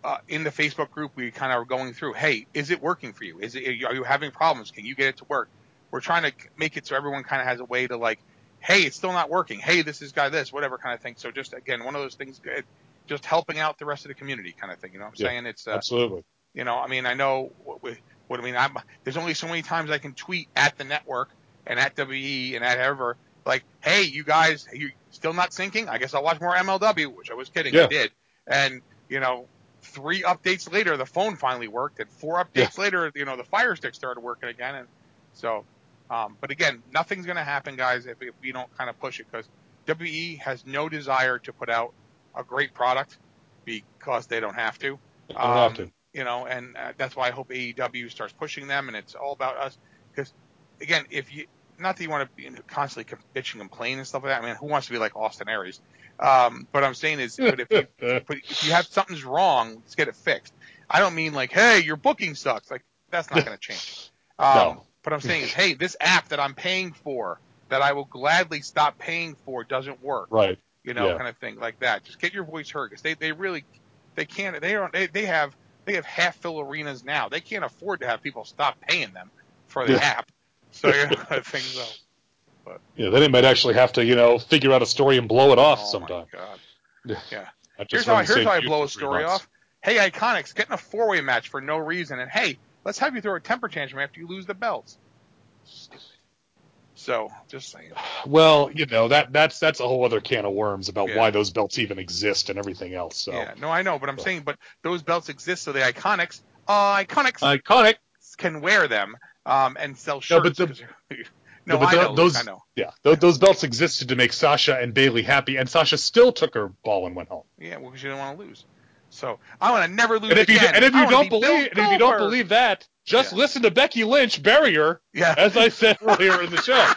uh, in the Facebook group, we kind of are going through, hey, is it working for you? Is it, are you having problems? Can you get it to work? We're trying to make it so everyone kind of has a way to like, hey, it's still not working. Hey, this is guy this, whatever kind of thing. So just again, one of those things, just helping out the rest of the community kind of thing. You know what I'm
Yeah,
saying? It's, uh,
Absolutely.
you know, I mean, I know what, we- what I mean. I'm, there's only so many times I can tweet at the network and at WE and at ever like, hey, you guys, you still not syncing? I guess I'll watch more MLW, which I was kidding, I did. And you know, three updates later, the phone finally worked, and four updates later, you know, the Fire Stick started working again. And so, um, but again, nothing's going to happen, guys, if, if we don't kind of push it because WE has no desire to put out a great product because they don't have to.
Don't have
Um,
to.
You know, and uh, that's why I hope AEW starts pushing them, and it's all about us. Because again, if you not that you want to know, constantly bitch and complain and stuff like that. I mean, who wants to be like Austin Aries? Um, but I'm saying is, but if you (laughs) but if you have something's wrong, let's get it fixed. I don't mean like, hey, your booking sucks. Like that's not going to change. (laughs) Um,
No.
But I'm saying is, hey, this app that I'm paying for, that I will gladly stop paying for, doesn't work.
right.
you know,
Yeah.
kind of thing like that. Just get your voice heard because they, they really they can't they don't they, they have they have half fill arenas now. They can't afford to have people stop paying them for the
Yeah.
app. So you know, (laughs) I think so.
Yeah, then they might actually have to, you know, figure out a story and blow it off
oh
sometime.
my god. (laughs)
Yeah.
Yeah.
Just
Here's how I, here's how I blow a story off. Hey, Iconics, getting a four way match for no reason, and hey, let's have you throw a temper tantrum after you lose the belts. Stupid. So, just saying.
Well, you know that that's that's a whole other can of worms about
Yeah.
why those belts even exist and everything else. So
Yeah, no, I know, but I'm saying, but those belts exist, so the Iconics, uh, Iconics
iconic.
can wear them um, and sell shirts.
No, but the- (laughs)
no,
but
I know,
those
I know.
yeah, tho- those belts existed to make Sasha and Bayley happy, and Sasha still took her ball and went home.
Yeah, well, because you didn't want to lose. So I want to never lose
And if you
again.
and if you don't
be
believe and if you don't believe that, just
Yeah.
listen to Becky Lynch bury her,
yeah,
as I said (laughs) earlier in the show.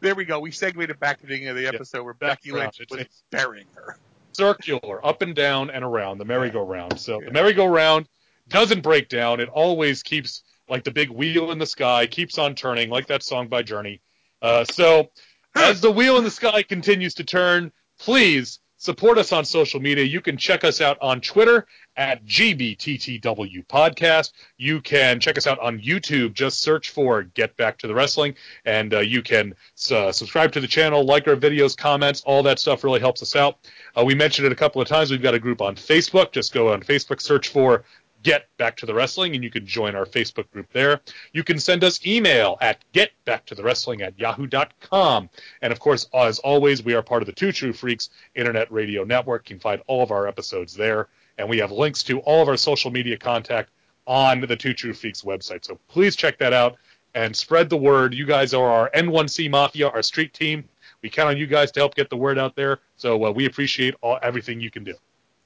there we go. We segued it back to the beginning of the episode where
back
Becky. Lynch was
it's-
burying her.
circular, up and down and around the merry-go-round. So
Yeah.
the merry-go-round doesn't break down; it always keeps like the big wheel in the sky keeps on turning, like that song by Journey. Uh, so as the wheel in the sky continues to turn, please support us on social media. You can check us out on Twitter at GBTTW Podcast. You can check us out on YouTube. Just search for Get Back to the Wrestling, and uh, you can uh, subscribe to the channel, like our videos, comments. All that stuff really helps us out. Uh, we mentioned it a couple of times. We've got a group on Facebook. Just go on Facebook, search for Get Back to the Wrestling, and you can join our Facebook group there. You can send us email at getbacktothewrestling at yahoo.com. And of course, as always, we are part of the Two True Freaks Internet Radio Network. You can find all of our episodes there. And we have links to all of our social media contact on the Two True Freaks website. So please check that out and spread the word. You guys are our N1C Mafia, our street team. We count on you guys to help get the word out there. So uh, we appreciate all, everything you can do.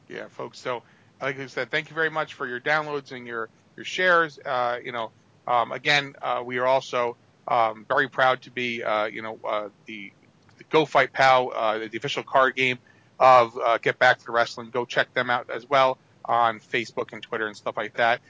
Yeah, folks. So, like I said, thank you very much for your downloads and your your shares. Uh, you know, um, again, uh, we are also um, very proud to be, uh, you know, uh, the, the Go Fight Pal, uh, the official card game of uh, Get Back to the Wrestling. Go check them out as well on Facebook and Twitter and stuff like that.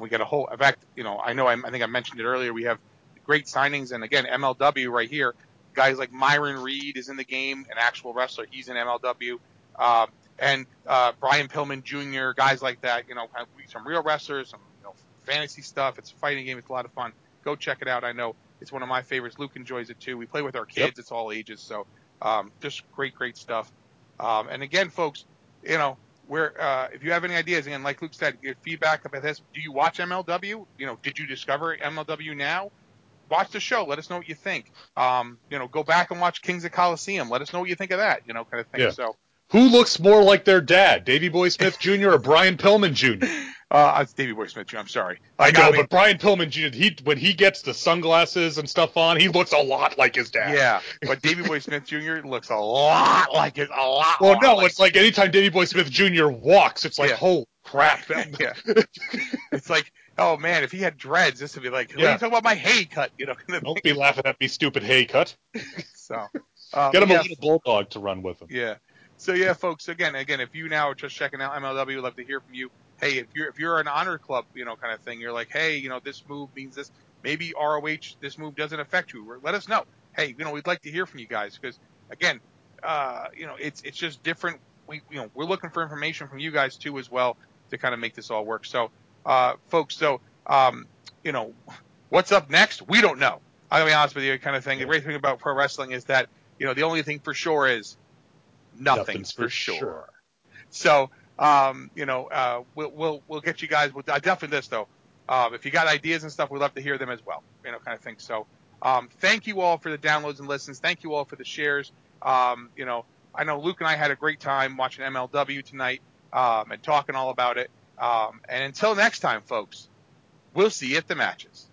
We got a whole, in fact, you know, I know I, I think I mentioned it earlier. We have great signings, and again, MLW right here. Guys like Myron Reed is in the game, an actual wrestler. He's in MLW. Um, and uh, Brian Pillman Jr., guys like that. You know, some real wrestlers, some you know, fantasy stuff. It's a fighting game. It's a lot of fun. Go check it out. I know it's one of my favorites. Luke enjoys it too. We play with our kids.
Yep.
It's all ages. So um, just great, great stuff. Um, and again, folks, you know, where uh, if you have any ideas, again, like Luke said, give feedback about this. Do you watch MLW? You know, did you discover MLW now? Watch the show. Let us know what you think. Um, you know, go back and watch Kings of Colosseum. Let us know what you think of that. You know, kind of thing.
Yeah.
So.
Who looks more like their dad, Davey Boy Smith Jr. or Brian Pillman Jr.? (laughs)
Uh, it's Davey Boy Smith. Jr. I'm sorry.
I
got
know,
me.
but Brian Pillman Jr. He when he gets the sunglasses and stuff on, he looks a lot like his dad.
yeah, but Davey Boy Smith Jr. looks a lot like his A lot.
Well,
lot
no,
like
it's like anytime Davey Boy Smith Jr. walks, it's like,
Yeah.
holy crap. that- (laughs)
Yeah. (laughs) It's like, oh man, if he had dreads, this would be like, what are
Yeah.
you talking about my hay cut? You know,
Don't be laughing at me, stupid hay cut.
So, um,
Get him
yeah,
a little bulldog to run with him.
Yeah. So yeah, folks. Again, again, if you now are just checking out MLW, we'd love to hear from you. Hey, if you're if you're an honor club, you know, kind of thing, you're like, hey, you know, this move means this. Maybe ROH, this move doesn't affect you. Let us know. Hey, you know, we'd like to hear from you guys because again, uh, you know, it's it's just different. We you know we're looking for information from you guys too as well to kind of make this all work. So, uh, folks, so um, you know, what's up next? We don't know. I'm gonna be honest with you, kind of thing. The great thing about pro wrestling is that you know the only thing for sure is nothing's, for, sure. So, um, you know, uh, we'll, we'll, we'll get you guys, we'll, uh, definitely this though. Um, if you got ideas and stuff, we'd love to hear them as well, you know, kind of thing. So, um, thank you all for the downloads and listens. Thank you all for the shares. Um, you know, I know Luke and I had a great time watching MLW tonight, um, and talking all about it. Um, and until next time, folks, we'll see you at the matches.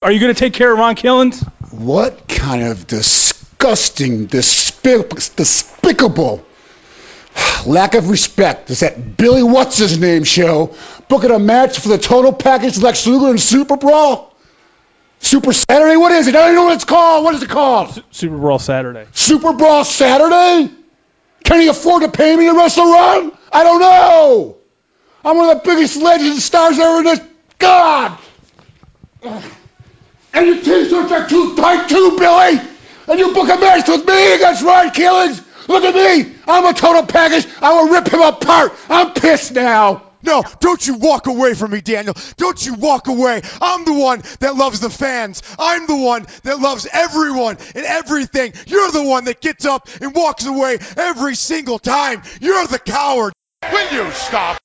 Are you going to take care of Ron Killings?
What kind of disgusting, despic- despicable lack of respect is that Billy What's His Name show booking a match for the total package Lex Luger and Super Brawl? Super Saturday? What is it? I don't know what it's called. What is it called?
Super Brawl Saturday.
Super Brawl Saturday? Can he afford to pay me to wrestle Ron? I don't know. I'm one of the biggest legends and stars ever in this. God! And your t-shirts are too tight too, Billy! And you book a match with me against Ryan Killings. Look at me. I'm a total package. I will rip him apart. I'm pissed now.
No, don't you walk away from me, Daniel. Don't you walk away. I'm the one that loves the fans. I'm the one that loves everyone and everything. You're the one that gets up and walks away every single time. You're the coward.
Will you stop?